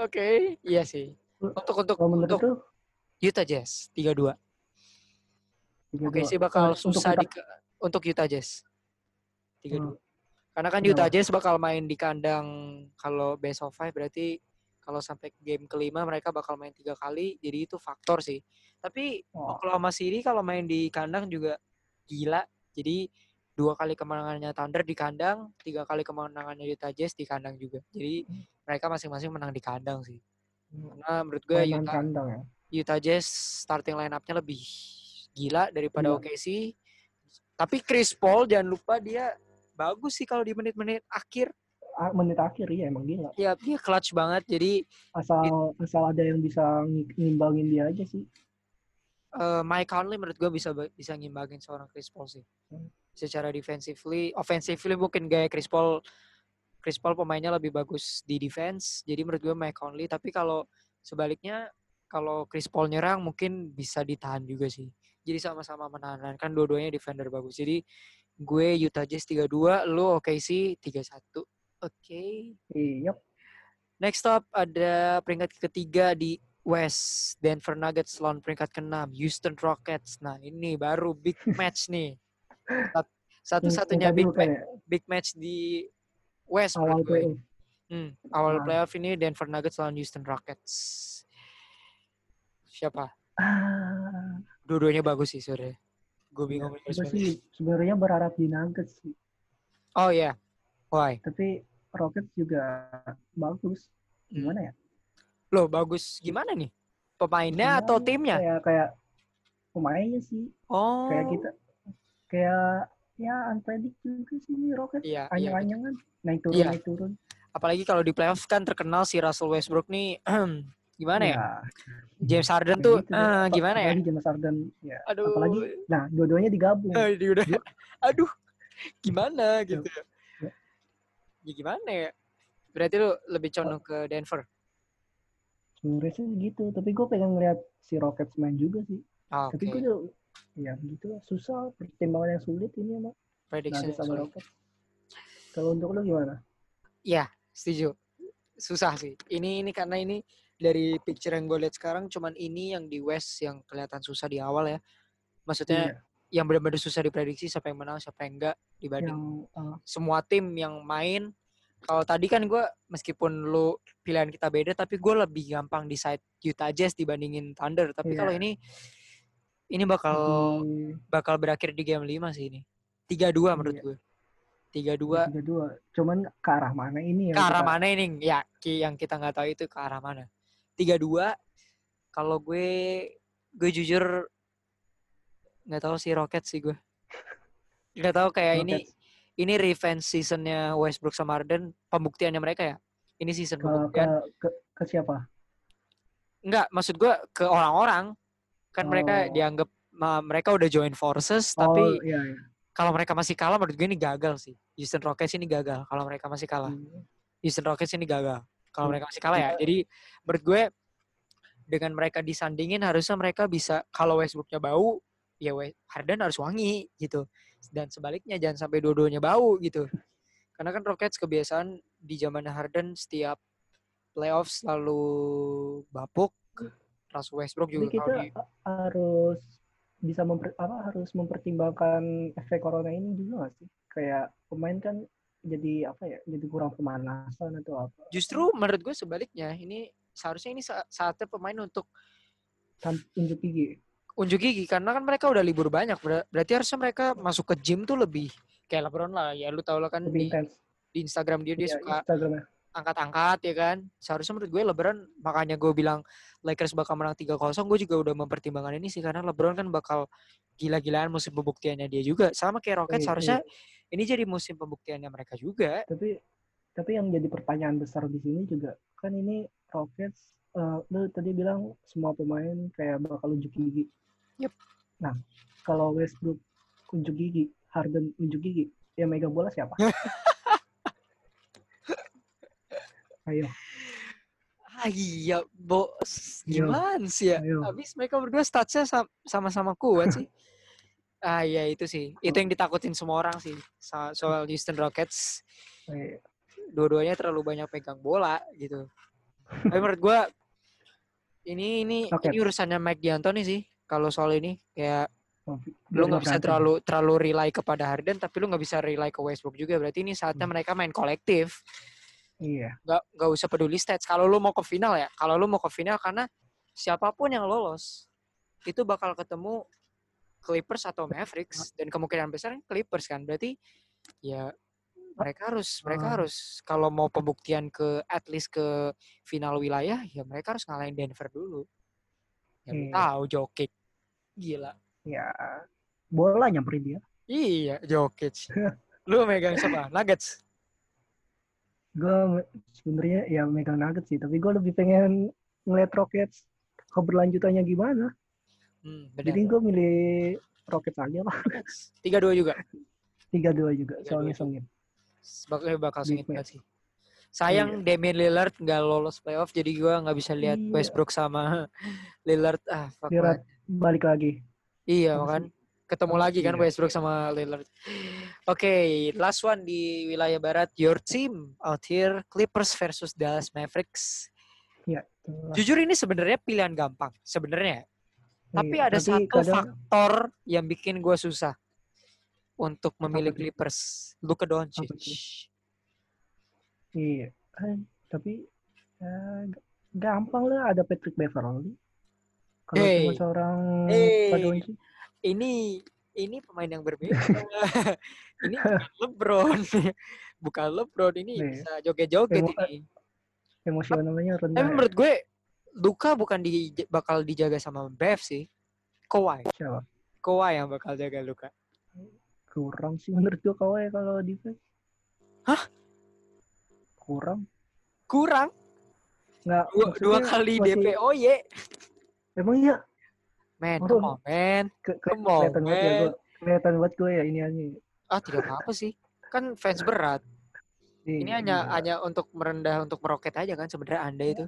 oke. Iya sih. Untuk untuk kalau menurut untuk tuh Utah Jazz 3-2. tiga Oke dua. sih bakal Eh, untuk susah di untuk Utah Jazz. 3-2. Hmm. Karena kan? Utah Jazz bakal main di kandang kalau best of five berarti kalau sampai game kelima mereka bakal main tiga kali jadi itu faktor sih. Tapi Oh. Oklahoma City kalau main di kandang juga gila. Jadi dua kali kemenangannya Thunder di kandang, tiga kali kemenangannya Utah Jazz di kandang juga. Jadi Hmm. mereka masing-masing menang di kandang sih. Karena menurut gue Utah, kandang ya Utah Jazz starting line up-nya lebih gila daripada Gila. OKC. Tapi Chris Paul jangan lupa dia bagus sih kalau di menit-menit akhir. Ah, menit akhir ya emang gila Ya dia clutch banget. Jadi asal asal ada yang bisa ng- ngimbangin dia aja sih eh, Mike Conley menurut gue bisa bisa ngimbangin seorang Chris Paul sih. Hmm. Secara defensively, offensively mungkin gaya Chris Paul Chris Paul pemainnya lebih bagus di defense. Jadi menurut gue Mike Conley. Tapi kalau sebaliknya kalau Chris Paul nyerang mungkin bisa ditahan juga sih. Jadi sama-sama menahan kan dua-duanya defender bagus. Jadi gue Utah Jazz 3-2, lu OKC 3-1. Oke. iya Next up ada peringkat ketiga di West. Denver Nuggets lawan peringkat ke-6. Houston Rockets. Nah ini baru big match nih. <laughs> Sat- Satu-satunya big, ma- ya, big match di West awal playoff Hmm, awal Nah. playoff ini Denver Nuggets lawan Houston Rockets. Siapa? ah Dua-duanya bagus sih sore. Gue bingung. gue sih sebenarnya berharap di Nuggets sih Oh ya. Why? tapi Rockets juga bagus Hmm. gimana ya Loh bagus gimana nih? Pemainnya atau Pemainnya timnya? kayak kayak pemainnya sih Oh. kayak kita kayak ya unpredict juga sih ini Rockets Iya, iya. anyang-anyangan naik turun Iya. naik turun Apalagi kalau di playoff kan terkenal si Russell Westbrook nih <clears throat> gimana ya? Iya, James Harden tuh gitu eh, Apa- gimana ya? James Harden ya Aduh. apalagi nah dua-duanya digabung Eh, dia udah <laughs> aduh gimana gitu ya. Ya. Ya gimana ya? Berarti lu lebih condong ke Denver. sebenarnya sih gitu tapi gue pengen ngeliat si Rockets main juga sih Ah, Oke. tapi gue ya gitu susah pertimbangan yang sulit ini emang Prediction Nuggets sama sorry. Rockets kalau untuk lu gimana Setuju. Susah sih. Ini ini karena ini dari picture yang gue lihat sekarang cuman ini yang di West yang kelihatan susah di awal ya. Maksudnya Iya, yang benar-benar susah diprediksi siapa yang menang, siapa yang enggak dibanding yang uh, semua tim yang main. Kalau tadi kan gue meskipun lu pilihan kita beda, tapi gue lebih gampang decide Utah Jazz dibandingin Thunder. Tapi Iya. kalau ini ini bakal lebih- bakal berakhir di game 5 sih ini. 3-2 menurut Iya. gue. 3-2 tiga dua cuman ke arah mana ini yang ke arah kita- mana ini? Ya, Ki, yang kita nggak tahu itu ke arah mana. 3-2 kalau gue gue jujur nggak tahu sih Rocket sih gue. Nggak tahu kayak ini Rockets ini revenge seasonnya Westbrook sama Harden pembuktiannya mereka ya. Ini season ke, ke, pembuktian. ke, ke siapa? Enggak, maksud gua ke orang-orang. Kan mereka Oh. dianggap ma- mereka udah join forces oh, tapi iya, iya. kalau mereka masih kalah menurut gue ini gagal sih. Houston Rockets ini gagal kalau mereka masih kalah. Hmm. Houston Rockets ini gagal kalau Hmm. mereka masih kalah ya. Jadi menurut gue dengan mereka disandingin harusnya mereka bisa kalau Westbrooknya bau ya Harden harus wangi gitu. Dan sebaliknya jangan sampai dua-duanya bau gitu. Karena kan Rockets kebiasaan di zaman Harden setiap playoffs selalu bapuk. Terus Westbrook Jadi juga kita kalau di harus bisa memper, apa harus mempertimbangkan efek corona ini juga nggak sih? Kayak pemain kan jadi apa ya? Jadi kurang pemanasan atau apa? justru menurut gue sebaliknya ini seharusnya ini sa- saatnya pemain untuk unjuk gigi. unjuk gigi karena kan mereka udah libur banyak Ber- berarti harusnya mereka masuk ke gym tuh lebih kayak LeBron lah ya lu tau lah kan Lebih di, di Instagram dia dia Iya, suka angkat-angkat ya kan seharusnya menurut gue LeBron makanya gue bilang Lakers bakal menang 3-0 gue juga udah mempertimbangkan ini sih karena LeBron kan bakal gila-gilaan musim pembuktiannya dia juga sama kayak Rockets Iya, seharusnya ini jadi musim pembuktiannya mereka juga Tapi tapi yang jadi pertanyaan besar di sini juga kan ini Rockets eh, lu tadi bilang semua pemain kayak bakal unjuk gigi. Yep. Nah, kalau Westbrook unjuk gigi, Harden unjuk gigi, yang megang bola siapa? <laughs> Ayo, ah iya bos Yo. gimana sih ya ayo. Habis mereka berdua statsnya sam- sama-sama kuat sih. ah iya itu sih. Itu yang ditakutin semua orang sih. So- soal Houston Rockets. ayo. Dua-duanya terlalu banyak pegang bola gitu. Tapi menurut gua ini ini ini urusannya Mike D'Antoni sih. Kalau soal ini kayak Oh, lu nggak bisa terlalu terlalu rely kepada Harden tapi lu nggak bisa rely ke Westbrook juga. Berarti ini saatnya Hmm. mereka main kolektif. Iya, Nggak nggak usah peduli stats. Kalau lu mau ke final ya, kalau lu mau ke final karena siapa pun yang lolos itu bakal ketemu Clippers atau Mavericks dan kemungkinan besar Clippers kan. Berarti ya mereka harus mereka Ah. harus kalau mau pembuktian ke at least ke final wilayah ya mereka harus ngalahin Denver dulu. Ya Iya. tahu Jokic. Gila. ya bola nyamperin dia. Iya, Jokic. <laughs> lu megang siapa? Nuggets. Gue sebenarnya ya megang Nuggets sih, tapi gue lebih pengen ngeliat Rockets keberlanjutannya gimana. Hmm, benar. Jadi gue milih Rockets aja lah. Nuggets. 3-2 juga. 3-2 juga, 3-2 soalnya juga. songin. bakal sengit banget sih. Sayang Damian Lillard nggak lolos playoff jadi gua nggak bisa lihat Iya. Westbrook sama <laughs> Lillard ah fuck Lillard. Balik lagi. Iya kan ketemu lagi kan Iya. Westbrook sama Lillard. Oke, last one di wilayah barat your team out here Clippers versus Dallas Mavericks. Ya, itulah. Jujur ini sebenarnya pilihan gampang sebenarnya. Tapi Iya, ada satu kadang- faktor yang bikin gua susah untuk memilih? Clippers. Luka Doncic. Iya. Eh, tapi eh, g- gampang lah ada Patrick Beverly. Kalau Hey. cuma seorang Hey. Pak Doncic, ini ini pemain yang berbeda. <laughs> ini bukan <laughs> LeBron. <laughs> bukan LeBron ini Iya. bisa joget-joget Emo- ini. emosionalnya rendah. Tapi ya. menurut gue Luka bukan di bakal dijaga sama Bev sih. Kawhi. Siapa? Kawhi yang bakal jaga Luka. Kurang sih menurut gua Kawhi kalau defense. Hah? Kurang. Kurang Nggak, dua, dua kali masih- DPOY. Emang iya Man, Oh. come on, man. ke, Come on, kelihatan banget ya gua. Kelihatan banget gue ya ini aja. Ah, tidak apa-apa sih. Kan fans <laughs> berat. Ini Iya, hanya iya. hanya untuk merendah untuk meroket aja kan sebenarnya Anda itu.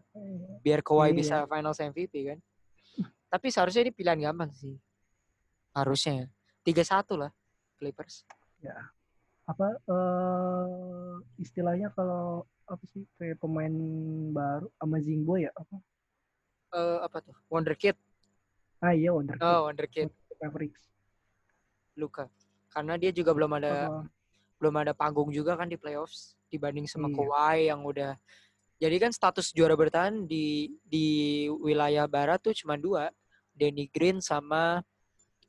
biar Kawhi Iya. bisa Finals MVP kan. Tapi seharusnya ini pilihan gampang sih. Harusnya. 3-1 lah Clippers. apa eh istilahnya kalau apa sih kayak pemain baru Amazing Boy ya apa Eh apa tuh? Wonderkid. Ah iya Wonder Oh, Wonderkid Mavericks Luka. Karena dia juga belum ada Apa- belum ada panggung juga kan di playoffs dibanding sama Iya. Kawhi yang udah jadi kan status juara bertahan di di wilayah barat tuh cuma dua, Danny Green sama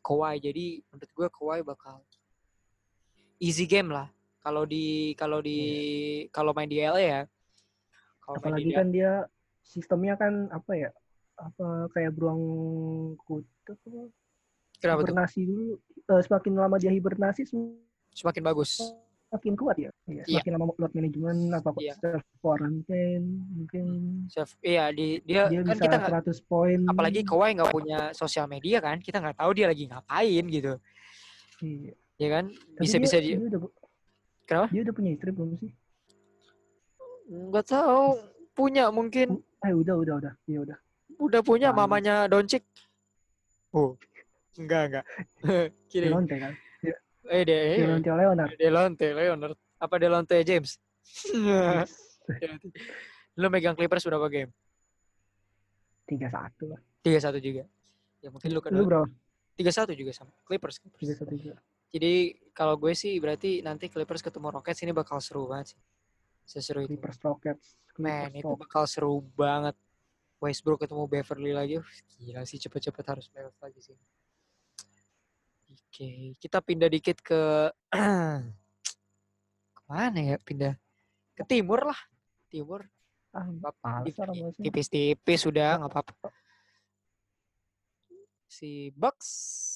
Kawhi. Jadi menurut gue Kawhi bakal easy game lah. Kalau di kalau di kalau main di LA ya. Kalau main apalagi di kan dia sistemnya kan apa ya apa kayak beruang kutub apa? Kenapa tuh? hibernasi dulu eh, semakin lama dia hibernasi Semakin bagus. semakin kuat ya. Iya. Semakin lama load manajemen apa Iya. self quarantine mungkin Self, iya di dia, dia kan bisa kita nggak 100 poin. apalagi Kawhi nggak punya sosial media kan kita nggak tahu dia lagi ngapain gitu Iya. ya kan Tapi bisa dia, bisa dia dia udah Kenapa? Dia udah punya istri belum sih? nggak tahu punya mungkin Eh udah udah udah. Iya udah. Udah punya Tahu. mamanya Doncic oh enggak enggak <laughs> kiri Delonte kan. eh de eh, Delonte Leonard. Delonte Leonard apa Delonte James <laughs> Yes. lu megang Clippers berapa game Tiga satu lah. tiga satu juga ya mungkin lu kan Lu bro? tiga satu juga sama Clippers, Clippers. Tiga satu juga. jadi kalau gue sih berarti nanti Clippers ketemu Rockets ini bakal seru banget sih seseru itu Clippers Rockets. Man, Clippers itu Rockets. bakal seru banget. Westbrook ketemu Beverly lagi. Uh, gila sih cepet-cepet harus playoff lagi sih. Oke, kita pindah dikit ke <clears throat> ke mana ya pindah? Ke timur lah. Timur. Ah, sih. Tipis-tipis sudah nggak apa-apa. Si Bucks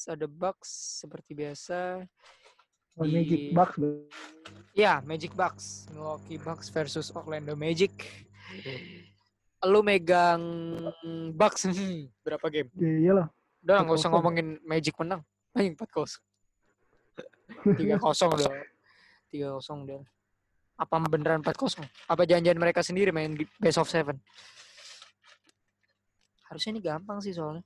ada Bucks seperti biasa. Oh, Magic di- Bucks bro. Ya, Magic Bucks. Milwaukee Bucks versus Orlando Magic. Lu megang Bucks <laughs> berapa game? Ya iyalah. Udah nggak usah 4-0. ngomongin Magic menang. Ayo 4 0 Tiga kosong udah. Tiga kosong udah. Apa beneran 4 0 Apa janjian mereka sendiri main di best of seven? Harusnya ini gampang sih soalnya.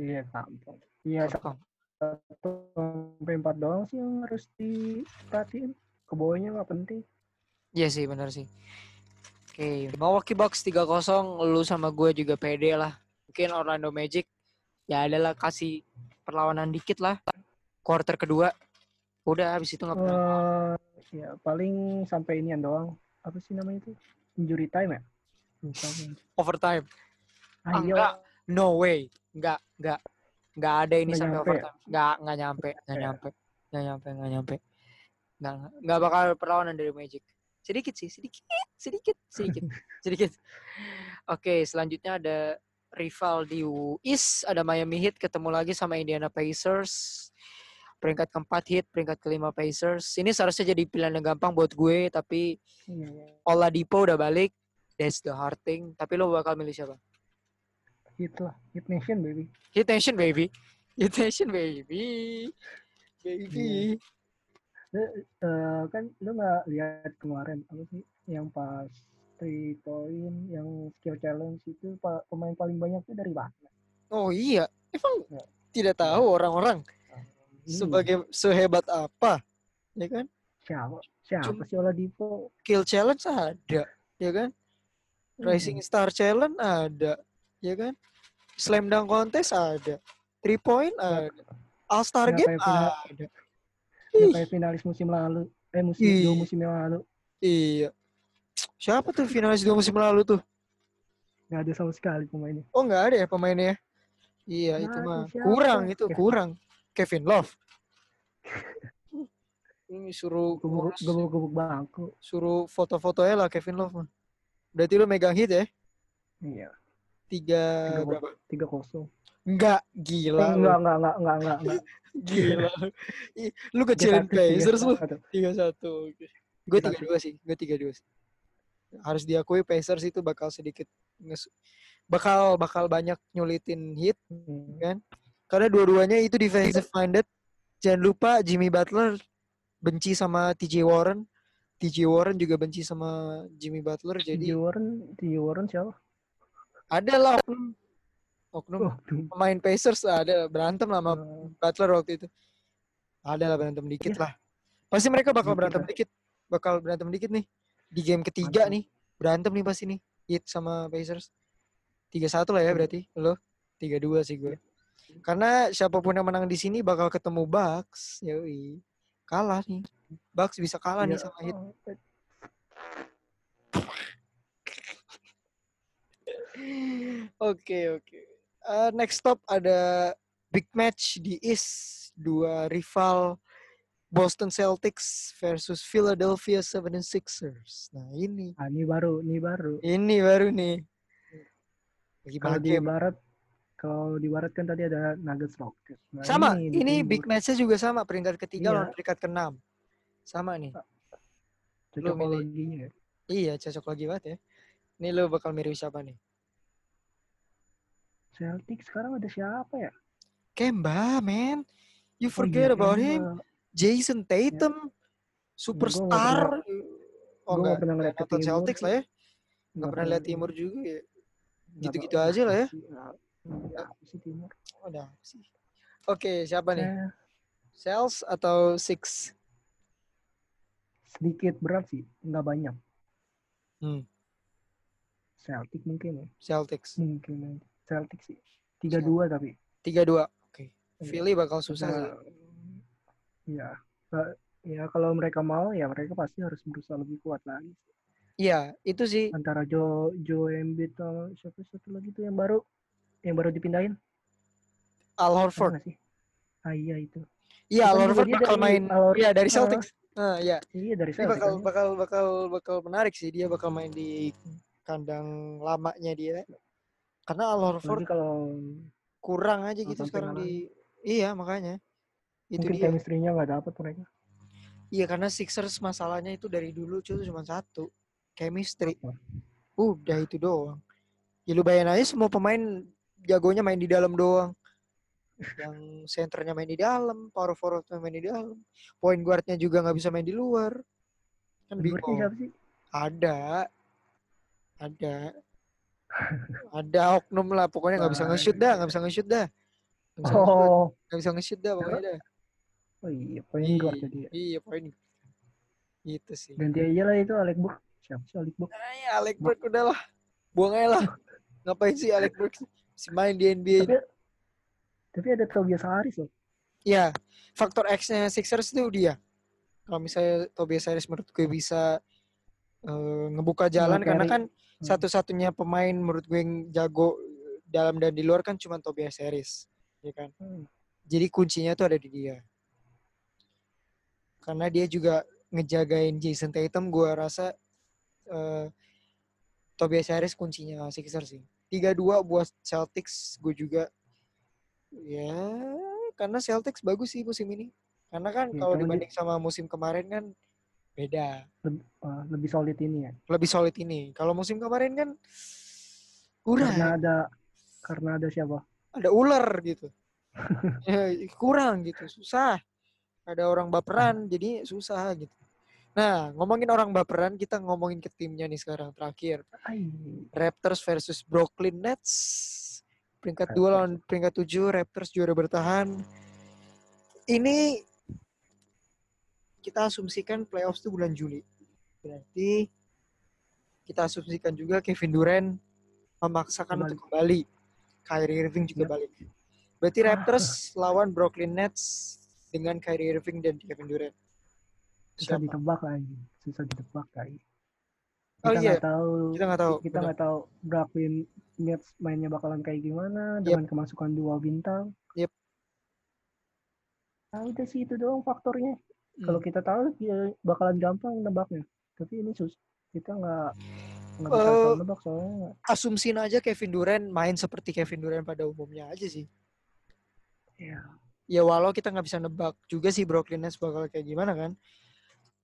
Iya gampang. Iya Gampang. satu sampai empat doang sih yang harus diperhatiin. Ke bawahnya nggak penting. Iya sih, benar sih. Oke, Milwaukee Bucks 3-0, lu sama gue juga pede lah. Mungkin Orlando Magic ya adalah kasih perlawanan dikit lah. Quarter kedua. Udah habis itu nggak pernah. Eh, ya paling sampai inian doang. Apa sih namanya itu? Injury time ya? Overtime. Ah, Ah, iya. enggak. No way. Enggak, enggak. Enggak ada ini Nggak sampai ya? overtime. Enggak, enggak nyampe, enggak Ya. nyampe. Enggak nyampe, enggak nyampe. Enggak, enggak bakal perlawanan dari Magic. Sedikit sih, sedikit, sedikit, sedikit, <laughs> sedikit. Oke, selanjutnya ada rival di East, ada Miami Heat ketemu lagi sama Indiana Pacers. Peringkat keempat Heat, peringkat kelima Pacers. Ini seharusnya jadi pilihan yang gampang buat gue, tapi Iya, iya. Oladipo udah balik. That's the hard thing. Tapi lo bakal milih siapa? Hit lah. Hit Nation baby. Hit Nation baby. Hit Nation baby. Baby. Eh, kan lu nggak lihat kemarin apa sih yang pas three point yang skill challenge itu pemain paling banyak tuh dari mana? Oh iya. Emang Ya. tidak tahu orang-orang Hmm, sebagai sehebat apa. Ya kan? siapa? Siapa Cuma- sih Oladipo? Kill challenge ada. Ya kan? Rising Hmm. Star Challenge ada. Ya kan? Slam Dunk Contest ada. Three point ada. All Star Game final- ada. Nggak kayak finalis musim lalu. Eh musim Ih. dua musim yang lalu Iya. Siapa tuh finalis dua musim lalu tuh? nggak ada sama sekali pemainnya. Oh nggak ada ya pemainnya? Iya Nggak itu mah siapa? kurang itu Kevin- kurang. Kevin Love. <laughs> Ini suruh Gebuk ngurus, gebuk gebuk bangku. suruh foto-foto ya lah Kevin Love mah. Berarti lu megang hit ya? Iya. Tiga Tiga, berapa? tiga kosong. Enggak, Eh, gila. lu. enggak enggak enggak enggak enggak enggak. <laughs> Gila. lu. Kecilin Pacers lu. Tiga satu. Gue Tiga dua sih. Gue tiga dua sih. Harus diakui Pacers itu bakal sedikit nges- bakal bakal banyak nyulitin hit Hmm. karena dua-duanya itu defensive minded. Jangan lupa Jimmy Butler benci sama TJ Warren. TJ Warren juga benci sama Jimmy Butler. TJ Jadi Warren, TJ Warren siapa? Ada lah oknum, oknum pemain Pacers ada berantem lah sama Eh, Butler waktu itu. Ada lah berantem dikit Iya. lah. Pasti mereka bakal berantem dikit. Bakal berantem dikit nih. Di game ketiga nih. Berantem nih pasti nih. Heat sama Pacers. 3-1 lah ya Hmm. berarti. Lo 3-2 sih gue. Karena siapa pun yang menang di sini bakal ketemu Bucks. Yoi. Kalah nih. Bucks bisa kalah nih iya. sama Heat. Oke, oke. Eh, next stop ada big match di East. Dua rival Boston Celtics versus Philadelphia 76ers. Nah, ini. Ah, ini baru, ini baru. Ini baru nih. Lagi Kalau di barat Kalau di barat kan tadi ada Nuggets Rockets. Nah, Sama, ini timur, big match-nya juga sama, peringkat ketiga Iya. lawan peringkat keenam. Sama nih. milih. cocokologinya ya. Iya, cocok lagi banget ya. Ini lu bakal mirip siapa nih? Celtic sekarang ada siapa ya? Kemba, man. You Oh forget iya, about Kemba. him. Jason Tatum, superstar. Oh enggak, nggak pernah ngeliat ke nonton timur Celtics lah ya. Nggak pernah lihat timur juga ya. Gitu-gitu aja lah ya. Apa sih? Timur? Oh, Ada sih? Oke, siapa nih? Eh, Cells atau Six? sedikit berat sih, nggak banyak. Hmm. Celtic mungkin ya, Celtics. mungkin Celtic sih. Tiga dua tapi. 3-2. Oke. Iya. Philly bakal susah sih. Karena, Ya, ya kalau mereka mau ya mereka pasti harus berusaha lebih kuat lagi. Iya, itu sih. Antara Joe Joe Embiid atau siapa satu lagi tuh yang baru yang baru dipindahin. Al Horford. sih? Ah iya itu. Iya, Al kan juga Horford bakal dari main. Al Iya, dari. Celtics. Nah, iya. Iya dari Ini Celtic. bakal kan. bakal bakal bakal menarik sih dia bakal main di kandang lamanya dia. Karena Al Horford kalau kurang aja gitu sekarang ngalahin. di Iya, makanya. Itu mungkin dia. chemistry-nya nggak dapet mereka. Iya, karena Sixers masalahnya itu dari dulu cuy cuma satu. Chemistry. Udah itu doang. Ya lu bayangin aja semua pemain jagonya main di dalam doang. Yang senternya main di dalam, power forwardnya main di dalam. Point guardnya juga nggak bisa main di luar. Kan bingung. Ada. Ada. Ada oknum lah. Pokoknya nggak bisa Wah, nge-shoot dah. Nggak bisa nge-shoot dah. Nggak bisa. Oh, Nggak bisa nge-shoot dah pokoknya dah. oh iya, point guard Iya. jadi. ya. Iya, poin. Gitu sih. Ganti aja lah itu Alec Burks. Siapa sih Alec Burks? Ah, ya Alec Burke udah lah. Buang aja lah. <laughs> Ngapain sih Alec Burke? Si main di NBA. Tapi, tapi ada Tobias Harris loh. Ya, faktor X-nya Sixers itu dia. Kalau misalnya Tobias Harris menurut gue bisa eh, ngebuka jalan karena carry. kan. Satu-satunya pemain menurut gue yang jago dalam dan di luar kan cuma Tobias Harris, ya kan. Hmm. Jadi kuncinya tuh ada di dia. Karena dia juga ngejagain Jason Tatum, gue rasa eh, Tobias Harris kuncinya Sixers sih. 3-2 buat Celtics, gue juga ya karena Celtics bagus sih musim ini. Karena kan Iya, kalau dibanding sama musim kemarin kan beda, uh, lebih solid ini ya. lebih solid ini. Kalau musim kemarin kan kurang, Karena ada karena ada siapa? ada ular gitu. <laughs> Kurang gitu, susah. Ada orang baperan, jadi susah gitu. Nah, ngomongin orang baperan, kita ngomongin ke timnya nih sekarang terakhir. Raptors versus Brooklyn Nets. Peringkat dua lawan peringkat tujuh, Raptors juara bertahan. Ini kita asumsikan playoffs itu bulan Juli. Berarti kita asumsikan juga Kevin Durant memaksakan Kembali. untuk kembali. Kyrie Irving juga Yap. balik. Berarti Raptors lawan Brooklyn Nets dengan Kyrie Irving dan Kevin Durant. susah Siapa? ditebak lagi. Susah ditebak lagi. Oh Kita iya, nggak tahu kita nggak tahu. kita nggak tahu Brooklyn Nets mainnya bakalan kayak gimana dengan kemasukan dua bintang. Yep. Nah, udah sih itu doang faktornya. Hmm. Kalau kita tahu ya bakalan gampang nebaknya. Tapi ini sus kita nggak nggak bisa asal nebak soalnya asumsiin aja Kevin Durant main seperti Kevin Durant pada umumnya aja sih. ya Ya walau kita nggak bisa nebak juga sih Brooklyn Nets bakal kayak gimana kan.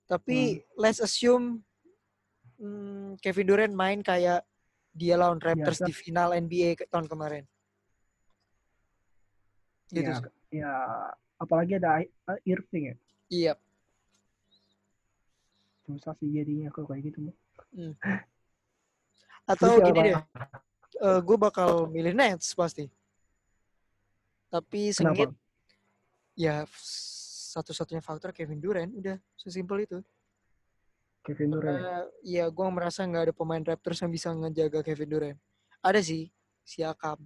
Tapi let's assume hmm, Kevin Durant main kayak dia lawan Raptors Biasa. di final NBA ke- tahun kemarin. Gitu. ya, ya apalagi ada uh, Irving ya. Iya. Susah sih jadinya kalau kayak gitu. mah. <laughs> Atau gini deh. gue bakal milih Nets pasti. Tapi Kenapa? sengit ya satu-satunya faktor Kevin Durant udah sesimpel itu. Kevin Durant. ya? Karena ya gue merasa nggak ada pemain Raptors yang bisa ngejaga Kevin Durant. Ada sih, Siakam.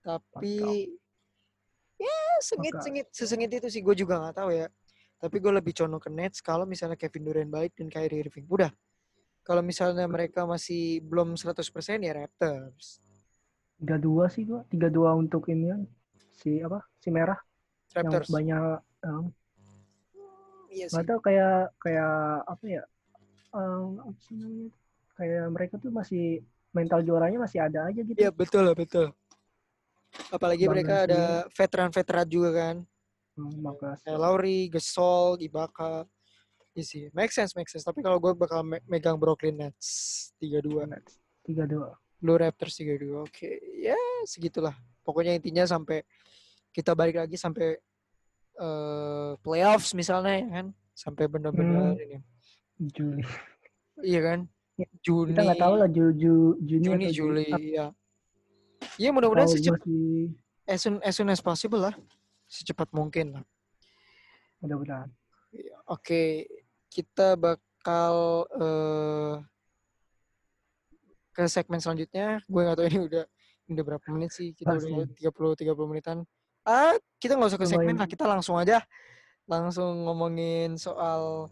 Tapi ya sengit-sengit, sesengit itu sih gue juga nggak tahu ya. Tapi gue lebih condong ke Nets kalau misalnya Kevin Durant balik dan Kyrie Irving. Udah. Kalau misalnya mereka masih belum 100% ya Raptors. Tiga dua sih gua. Tiga dua untuk ini kan. Si apa? Si merah Raptors. yang banyak um, Iya sih. tahu kayak kayak apa ya? Um, apa sih namanya? Kayak mereka tuh masih mental juaranya masih ada aja gitu. Iya betul betul. Apalagi mereka Bangga ada veteran-veteran juga kan. Hmm, Maka Kayak Lowry, Gasol, Ibaka. Iya sih, make sense, make sense. Tapi kalau gue bakal me- megang Brooklyn Nets 3-2. Nets tiga dua. Blue Raptors 3-2. Oke, ya segitulah. Pokoknya intinya sampai kita balik lagi sampai eh, playoffs misalnya ya kan. Sampai benar-benar Hmm. ini. Juli. Iya kan? Ya, Juni, Kita nggak tahu lah Ju, Ju, Juni, Juni, Juli, Ap- ya. Iya mudah-mudahan secepat as soon, as soon as possible lah. Secepat mungkin lah. mudah-mudahan. Iya, Oke, kita bakal eh ke segmen selanjutnya. Gue nggak tahu ini udah ini udah berapa menit sih? Kita Masih. udah 30 30 menitan. Ah, kita nggak usah ke segmen lah. Kita langsung aja langsung ngomongin soal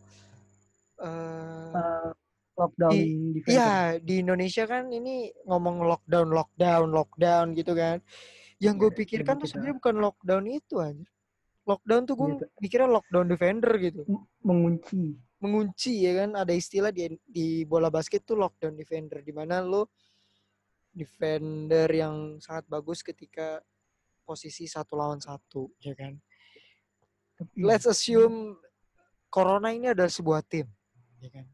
eh Eh, lockdown Di- di. Iya, di Indonesia kan ini ngomong lockdown, lockdown, lockdown gitu kan. Yang gue Iya, pikirkan jadi tuh sebenarnya bukan lockdown itu aja. Lockdown tuh gue Gitu. mikirnya lockdown defender gitu. mengunci. Mengunci ya kan. Ada istilah di di bola basket tuh lockdown defender di mana lo defender yang sangat bagus ketika posisi satu lawan satu ya kan. Tapi Let's assume Corona ini adalah sebuah tim, ya kan?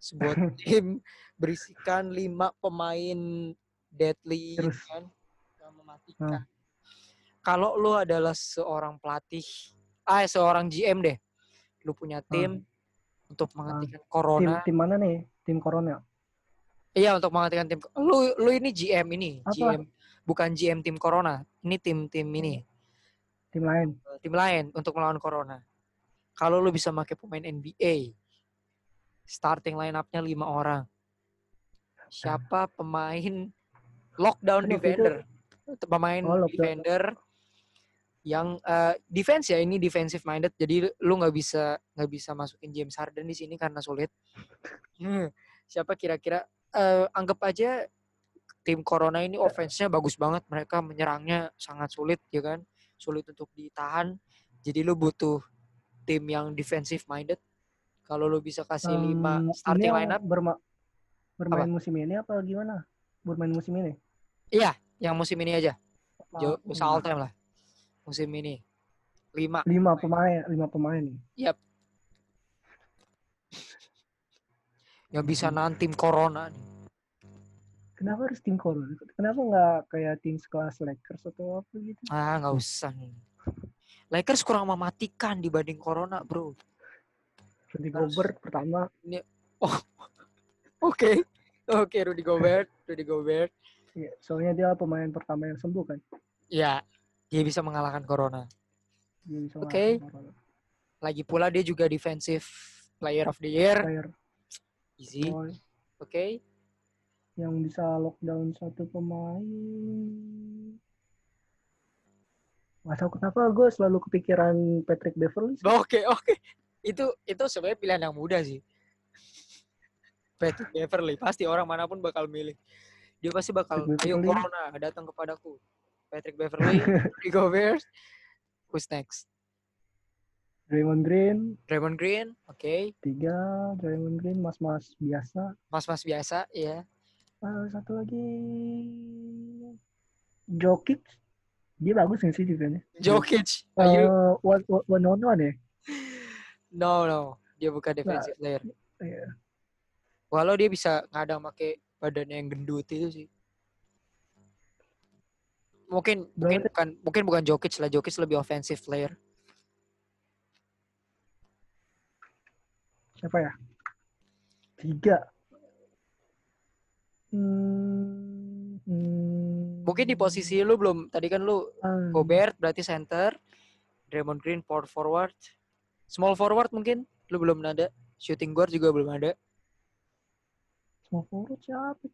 Sebuah <laughs> tim berisikan lima pemain deadly, gitu Terus. kan, yang mematikan. Kalau lu adalah seorang pelatih, ah seorang GM deh, lu punya tim untuk menghentikan tim Corona. tim mana nih? Tim Corona. Iya untuk menghentikan tim. Lu lu ini GM ini, Apa? GM bukan GM tim Corona. Ini tim-tim ini. Tim lain. tim lain untuk melawan corona. Kalau lu bisa pakai pemain NBA, starting line up-nya lima orang. Siapa pemain lockdown waktu itu- defender? Pemain Oh, defender yang eh, defense ya ini defensive minded. Jadi lu nggak bisa nggak bisa masukin James Harden di sini karena sulit. Hmm, <laughs> Siapa kira-kira? eh, anggap aja tim Corona ini offense-nya bagus banget. Mereka menyerangnya sangat sulit ya kan? Sulit untuk ditahan. Jadi lu butuh tim yang defensive minded. Kalau lu bisa kasih lima Em, starting lineup, berma- bermain musim ini apa gimana? Bermain musim ini? Yang musim ini aja. Jo, usah all time lah. Musim ini. Lima. lima pemain, lima pemain. Yang bisa nahan tim Corona nih. Kenapa harus tim Corona? Kenapa nggak kayak tim sekelas Lakers atau apa gitu? Ah, nggak usah nih. Lakers kurang mematikan dibanding Corona, bro. Rudy. Gobert pertama, <laughs> Oke. Oke, Rudy Gobert. Rudy Gobert. Ya, soalnya dia pemain pertama yang sembuh kan. Ya, dia bisa mengalahkan Corona. Oke. Corona. Lagi pula dia juga defensive player of the year. Player Easy. Oke. yang bisa lockdown satu pemain. Gak tahu kenapa gue selalu kepikiran Patrick Beverly. Oke, oke. Itu itu sebenarnya pilihan yang mudah sih. Patrick Beverly pasti orang mana pun bakal milih. Dia pasti bakal ayo. Corona datang kepadaku. Patrick Beverly, Rudy Gobert. Who's next? Draymond Green Draymond Green, oke. tiga, Draymond Green mas-mas biasa. Mas-mas biasa, ya. Ah, satu lagi Jokic dia bagus nggak sih defense-nya? Jokic. Are you? Uh, one, one, one on one ya? No, no. Dia bukan defensive player. Iya. Walau dia bisa ngadang pakai badannya yang gendut itu sih. Mungkin mungkin Berarti- bukan mungkin bukan Jokic lah. Jokic lebih offensive player. Siapa ya? Tiga. Hmm, hmm, Mungkin di posisi lu belum tadi kan lu ah, Gobert berarti center, Draymond Green power forward, small forward mungkin lu belum ada, shooting guard juga belum ada. Forward siapa?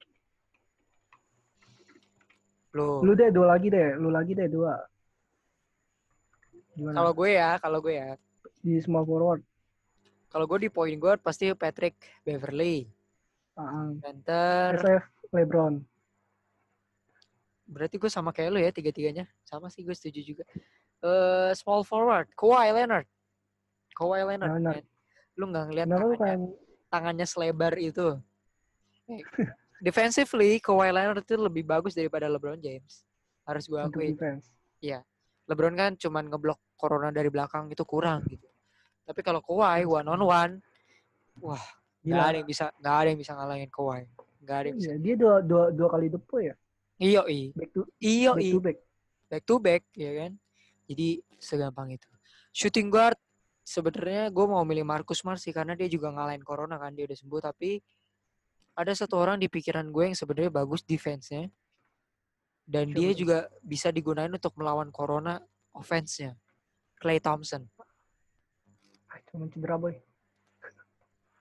Lu Lu deh dua lagi deh, lu lagi deh dua. Gimana? kalau gue ya, kalau gue ya, di small forward. kalau gue di point guard pasti Patrick Beverly, Ah, center. SF LeBron. Berarti gue sama kayak lu ya tiga-tiganya, sama sih gue setuju juga. Eh small forward, Kawhi Leonard, Kawhi Leonard. Leonard. Lu nggak ngeliat tangannya, kan tangannya selebar itu. Defensively, Kawhi Leonard itu lebih bagus daripada LeBron James. Harus gue akuin. defense. LeBron kan cuman ngeblok Corona dari belakang itu kurang gitu. Tapi kalau Kawhi one on one, wah nggak ada yang bisa nggak ada yang bisa ngalahin Kawhi. Nggak ada yang bisa. Iya, dia dua, dua, dua kali depo ya. Iyo i, Back to iyo back i, to back. back to back ya kan. Jadi segampang itu. Shooting guard sebenarnya gue mau milih Marcus Smart sih karena dia juga ngalahin Corona kan dia udah sembuh tapi ada satu orang di pikiran gue yang sebenarnya bagus defense-nya dan dia Siapa? juga bisa digunain untuk melawan Corona offense-nya. Clay Thompson. Ah, cuma cedera boy.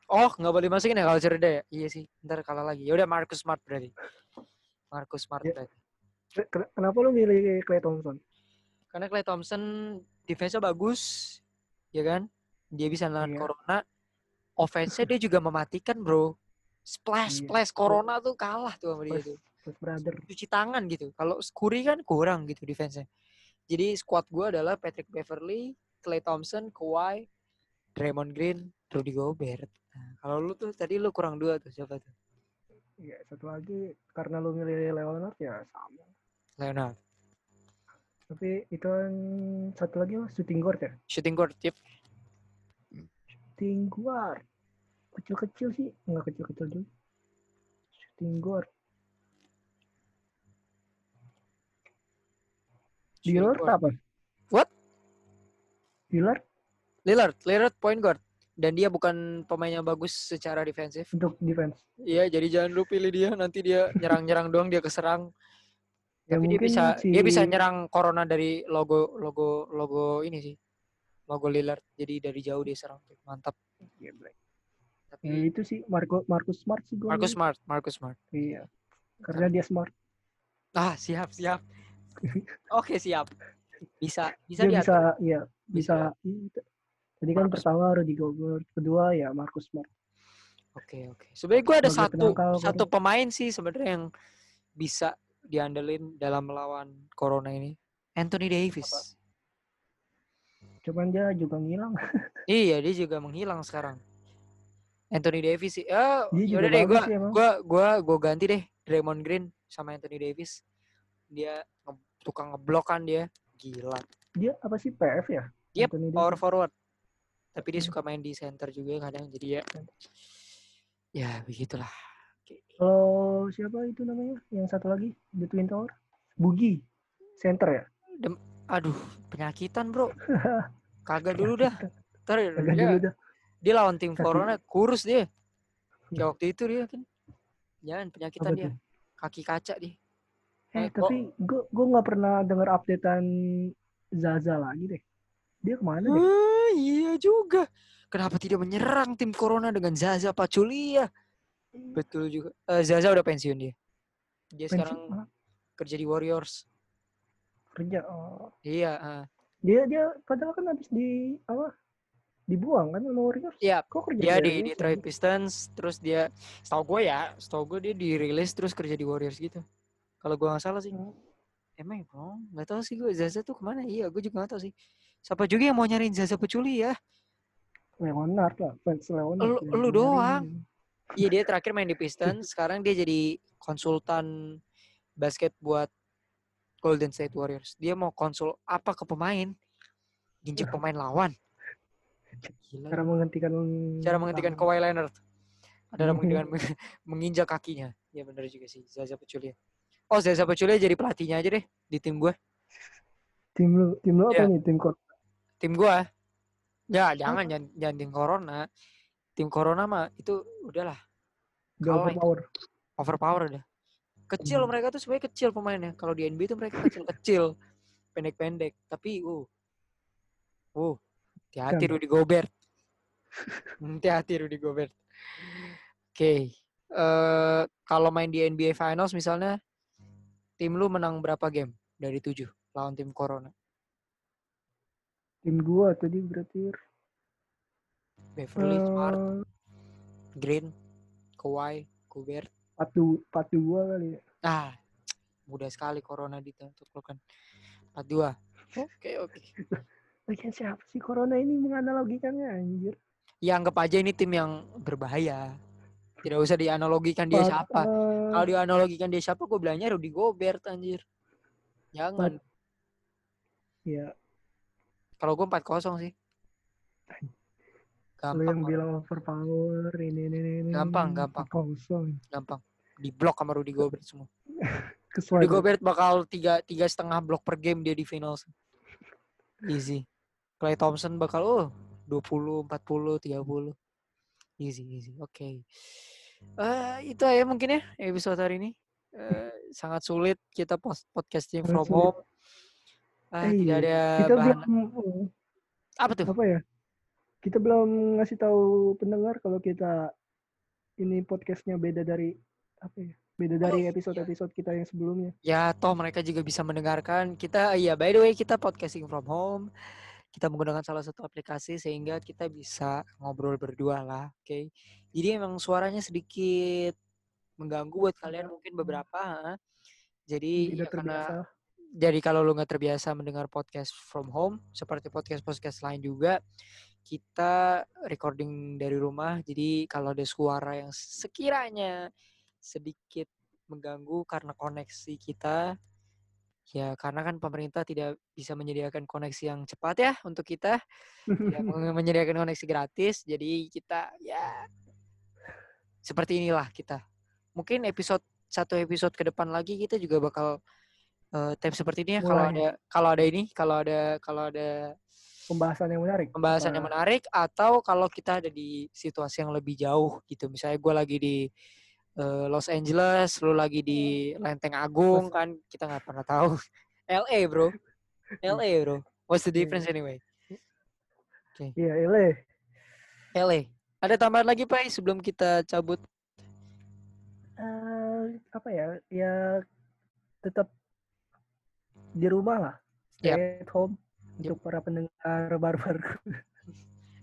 Oh, nggak boleh masukin ya kalau cedera ya? Iya sih, ntar kalah lagi. Ya udah Marcus Smart berarti. Marcus Smart Ya. berarti. Ken- Kenapa lu milih Clay Thompson? Karena Clay Thompson defense-nya bagus, ya kan? Dia bisa nahan Iya. Corona. Offense-nya dia juga mematikan, bro. Splash, Iya. splash. Corona tuh kalah tuh sama dia tuh. brother. Cuci tangan gitu. Kalau Curry kan kurang gitu defense-nya. Jadi squad gue adalah Patrick Beverly, Clay Thompson, Kawhi, Draymond Green, Rudy Gobert. Nah, kalau lu tuh tadi lu kurang dua tuh siapa tuh? Iya, satu lagi karena lu milih Leonard ya sama. Leonard. Tapi itu kan satu lagi mas shooting guard ya. Shooting guard, yep. Shooting guard. Kecil-kecil sih, enggak kecil-kecil juga. Shooting guard. Lillard apa? What? Lillard Lillard, Lillard point guard. Dan dia bukan pemain yang bagus secara defensif. untuk defense. Iya, jadi jangan lu pilih dia. Nanti dia nyerang-nyerang doang, dia keserang. Ya Tapi dia bisa si dia bisa nyerang Corona dari logo logo logo ini sih. Logo Lillard. Jadi dari jauh dia serang. Mantap. Ya, Black. Tapi Ya, itu sih Marco Marcus Smart sih gue. Marcus Smart, Marcus Smart. Iya. Karena dia smart. Ah, siap, siap. <laughs> Oke, siap. Bisa, bisa dia diatur. bisa iya bisa iya. Tadi kan Marcus- pertama Rudy Gobert, kedua ya Marcus Smart. Oke, oke. Sebenarnya gue ada Sebagai satu penangkal satu pemain sih sebenarnya yang bisa diandelin dalam melawan corona ini. Anthony Davis. Cuman dia juga ngilang. <laughs> Iya, dia juga menghilang sekarang. Anthony Davis sih. Eh, Dia juga yaudah deh bagus gua gua gua gua ganti deh Draymond Green sama Anthony Davis. Dia nge- tukang ngeblok kan dia. Gila. Dia apa sih PF ya? Yep, Anthony Davis. Power forward. Tapi dia Hmm. suka main di center juga kadang jadi ya ya begitulah. Oke. Kalau siapa itu namanya? Yang satu lagi di Twin Tower? Bugi. Center ya? Aduh, penyakitan, Bro. <laughs> Kagak dulu dah. Ntar dia, dulu dah. Dia lawan tim corona kurus dia. Kayak waktu itu dia kan. Jangan penyakitan Apa dia. Kaki kaca dia. Eh, tapi gue gue nggak pernah dengar updatean Zaza lagi deh. Dia ke mana deh? Ah, iya juga. Kenapa tidak menyerang tim Corona dengan Zaza Pachulia? Betul juga. Eh, Zaza udah pensiun dia. Dia sekarang kerja di Warriors. kerja. Oh. Iya. ah. Dia dia padahal kan habis di apa? Dibuang kan sama Warriors. Iya. Kok kerja Dia di Warriors Detroit lagi? Pistons, terus dia, setahu gue ya, setahu gue dia dirilis terus kerja di Warriors gitu. Kalau gue nggak salah sih. Oh. Emang ya, bro? Nggak tahu sih gue Zaza tuh ke mana? Iya, gue juga nggak tahu sih. Siapa juga yang mau nyariin Zaza Pachulia? Leonard lah, fans Leonard. Lu- lu doang. Iya dia terakhir main di Pistons, <laughs> sekarang dia jadi konsultan basket buat Golden State Warriors. Dia mau konsul apa ke pemain, ginjek pemain lawan. Gila. Cara menghentikan Cara menghentikan tangan. Kawhi Leonard adalah <laughs> dengan menginjak kakinya. Ya benar juga sih Zaza Pachulia. Oh Zaza Pachulia jadi pelatihnya aja deh di tim gue. tim lu tim lu apa Iya. nih tim kor Tim gue. Ya jangan jangan, jangan tim Corona. Tim Corona mah itu udahlah udah Kalah itu. overpower overpower dah. Kecil Hmm. mereka tuh sebenarnya kecil pemainnya. Kalau di NBA tuh mereka kecil-kecil, pendek-pendek. Tapi, uh, uh, hati-hati Kan. Rudy Gobert. <laughs> Hati-hati Rudy Gobert. Oke, eh kalau main di NBA Finals misalnya, tim lu menang berapa game dari tujuh lawan tim Corona? tim gua tadi berarti Beverly, Smart, eh, Green, Kawhi, Gobert. patu patu gua kali ya Ah, mudah sekali Corona ditaklukkan. 4-2. <laughs> Oke, oke. Lagian siapa sih corona ini menganalogikannya anjir ya anggap aja ini tim yang berbahaya. Tidak usah dianalogikan dia Pat- siapa. eh, Kalau dianalogikan dia siapa, gue bilangnya Rudy Gobert anjir. Jangan. Iya. Kalau gue 4-0 sih. Lu Gampang, yang Bang. bilang overpower ini ini ini. ini. Gampang, gampang. Kosong. gampang. Di blok sama Rudy Gobert semua. Kesel. <laughs> Rudy Gobert bakal tiga tiga setengah blok per game dia di finals. Easy. Clay Thompson bakal oh 20, 40, 30. Easy, easy. Oke. Eh itu aja mungkin ya episode hari ini. Eh, <laughs> sangat sulit kita post podcasting from home. Eh, tidak iya. ada Kita bahan. belum Apa tuh? apa ya? Kita belum ngasih tahu pendengar kalau kita ini podcastnya beda dari apa ya? Beda dari iya. episode-episode kita yang sebelumnya. Ya, toh mereka juga bisa mendengarkan. Kita, ya by the way, kita podcasting from home. Kita menggunakan salah satu aplikasi sehingga kita bisa ngobrol berdua lah, oke? Jadi emang suaranya sedikit mengganggu buat kalian mungkin beberapa. ha. Jadi Tidak ya karena terbiasa. jadi kalau lu nggak terbiasa mendengar podcast from home seperti podcast podcast lain juga kita recording dari rumah jadi kalau ada suara yang sekiranya sedikit mengganggu karena koneksi kita ya karena kan pemerintah tidak bisa menyediakan koneksi yang cepat ya untuk kita tidak <laughs> menyediakan koneksi gratis jadi kita ya seperti inilah kita mungkin episode satu episode ke depan lagi kita juga bakal eh time seperti ini ya kalau Mulai. ada kalau ada ini kalau ada kalau ada Pembahasan yang menarik. pembahasan yang menarik atau kalau kita ada di situasi yang lebih jauh gitu misalnya gue lagi di eh, Los Angeles lu lagi di Lenteng Agung kan kita nggak pernah tahu <laughs> LA bro LA bro what's the Iya. difference anyway Iya, ele. LA ada tambahan lagi pak sebelum kita cabut Eh, apa ya? Ya tetap di rumah lah. Stay at home untuk para pendengar barbar.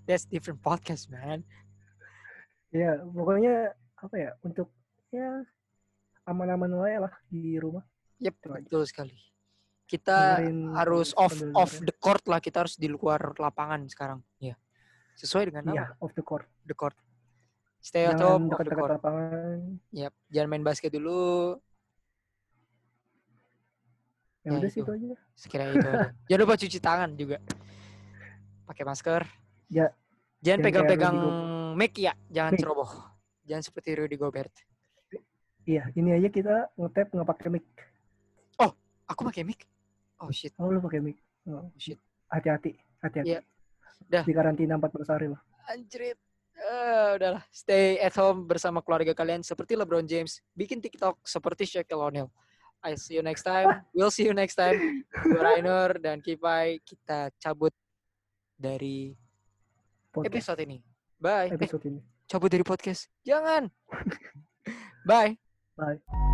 that's different podcast man ya, pokoknya apa ya? Untuk ya aman-aman aja lah di rumah. Yep, aja. betul sekali. Kita Dengerin harus off off the court lah. Kita harus di luar lapangan sekarang. Ya. Sesuai dengan nama Iya, off the court. the court. Stay at home, off the court. lapangan. Yep. Jangan main basket dulu. Ya, Ya, udah itu. sih itu aja. Sekiranya itu aja. <laughs> Jangan lupa cuci tangan juga. Pakai masker. Ya, Jangan pegang-pegang mic ya. Jangan Mic. ceroboh. Jangan seperti Rudy Gobert. Iya, ini aja kita nge-tap nggak pakai mic. Aku pakai mic. Oh shit. Oh, lu pakai mic. Oh, Oh, shit. Hati-hati, hati-hati. Iya. Dah. Di karantina 14 hari lah. Anjrit. Eh, udahlah. Stay at home bersama keluarga kalian seperti LeBron James. Bikin TikTok seperti Shaquille O'Neal. I see you next time. <laughs> We'll see you next time. Gue Rainer dan Kipai. Kita cabut dari Podcast episode ini. Bye. Eh, episode ini. cabut dari podcast. Jangan. <laughs> Bye. Bye.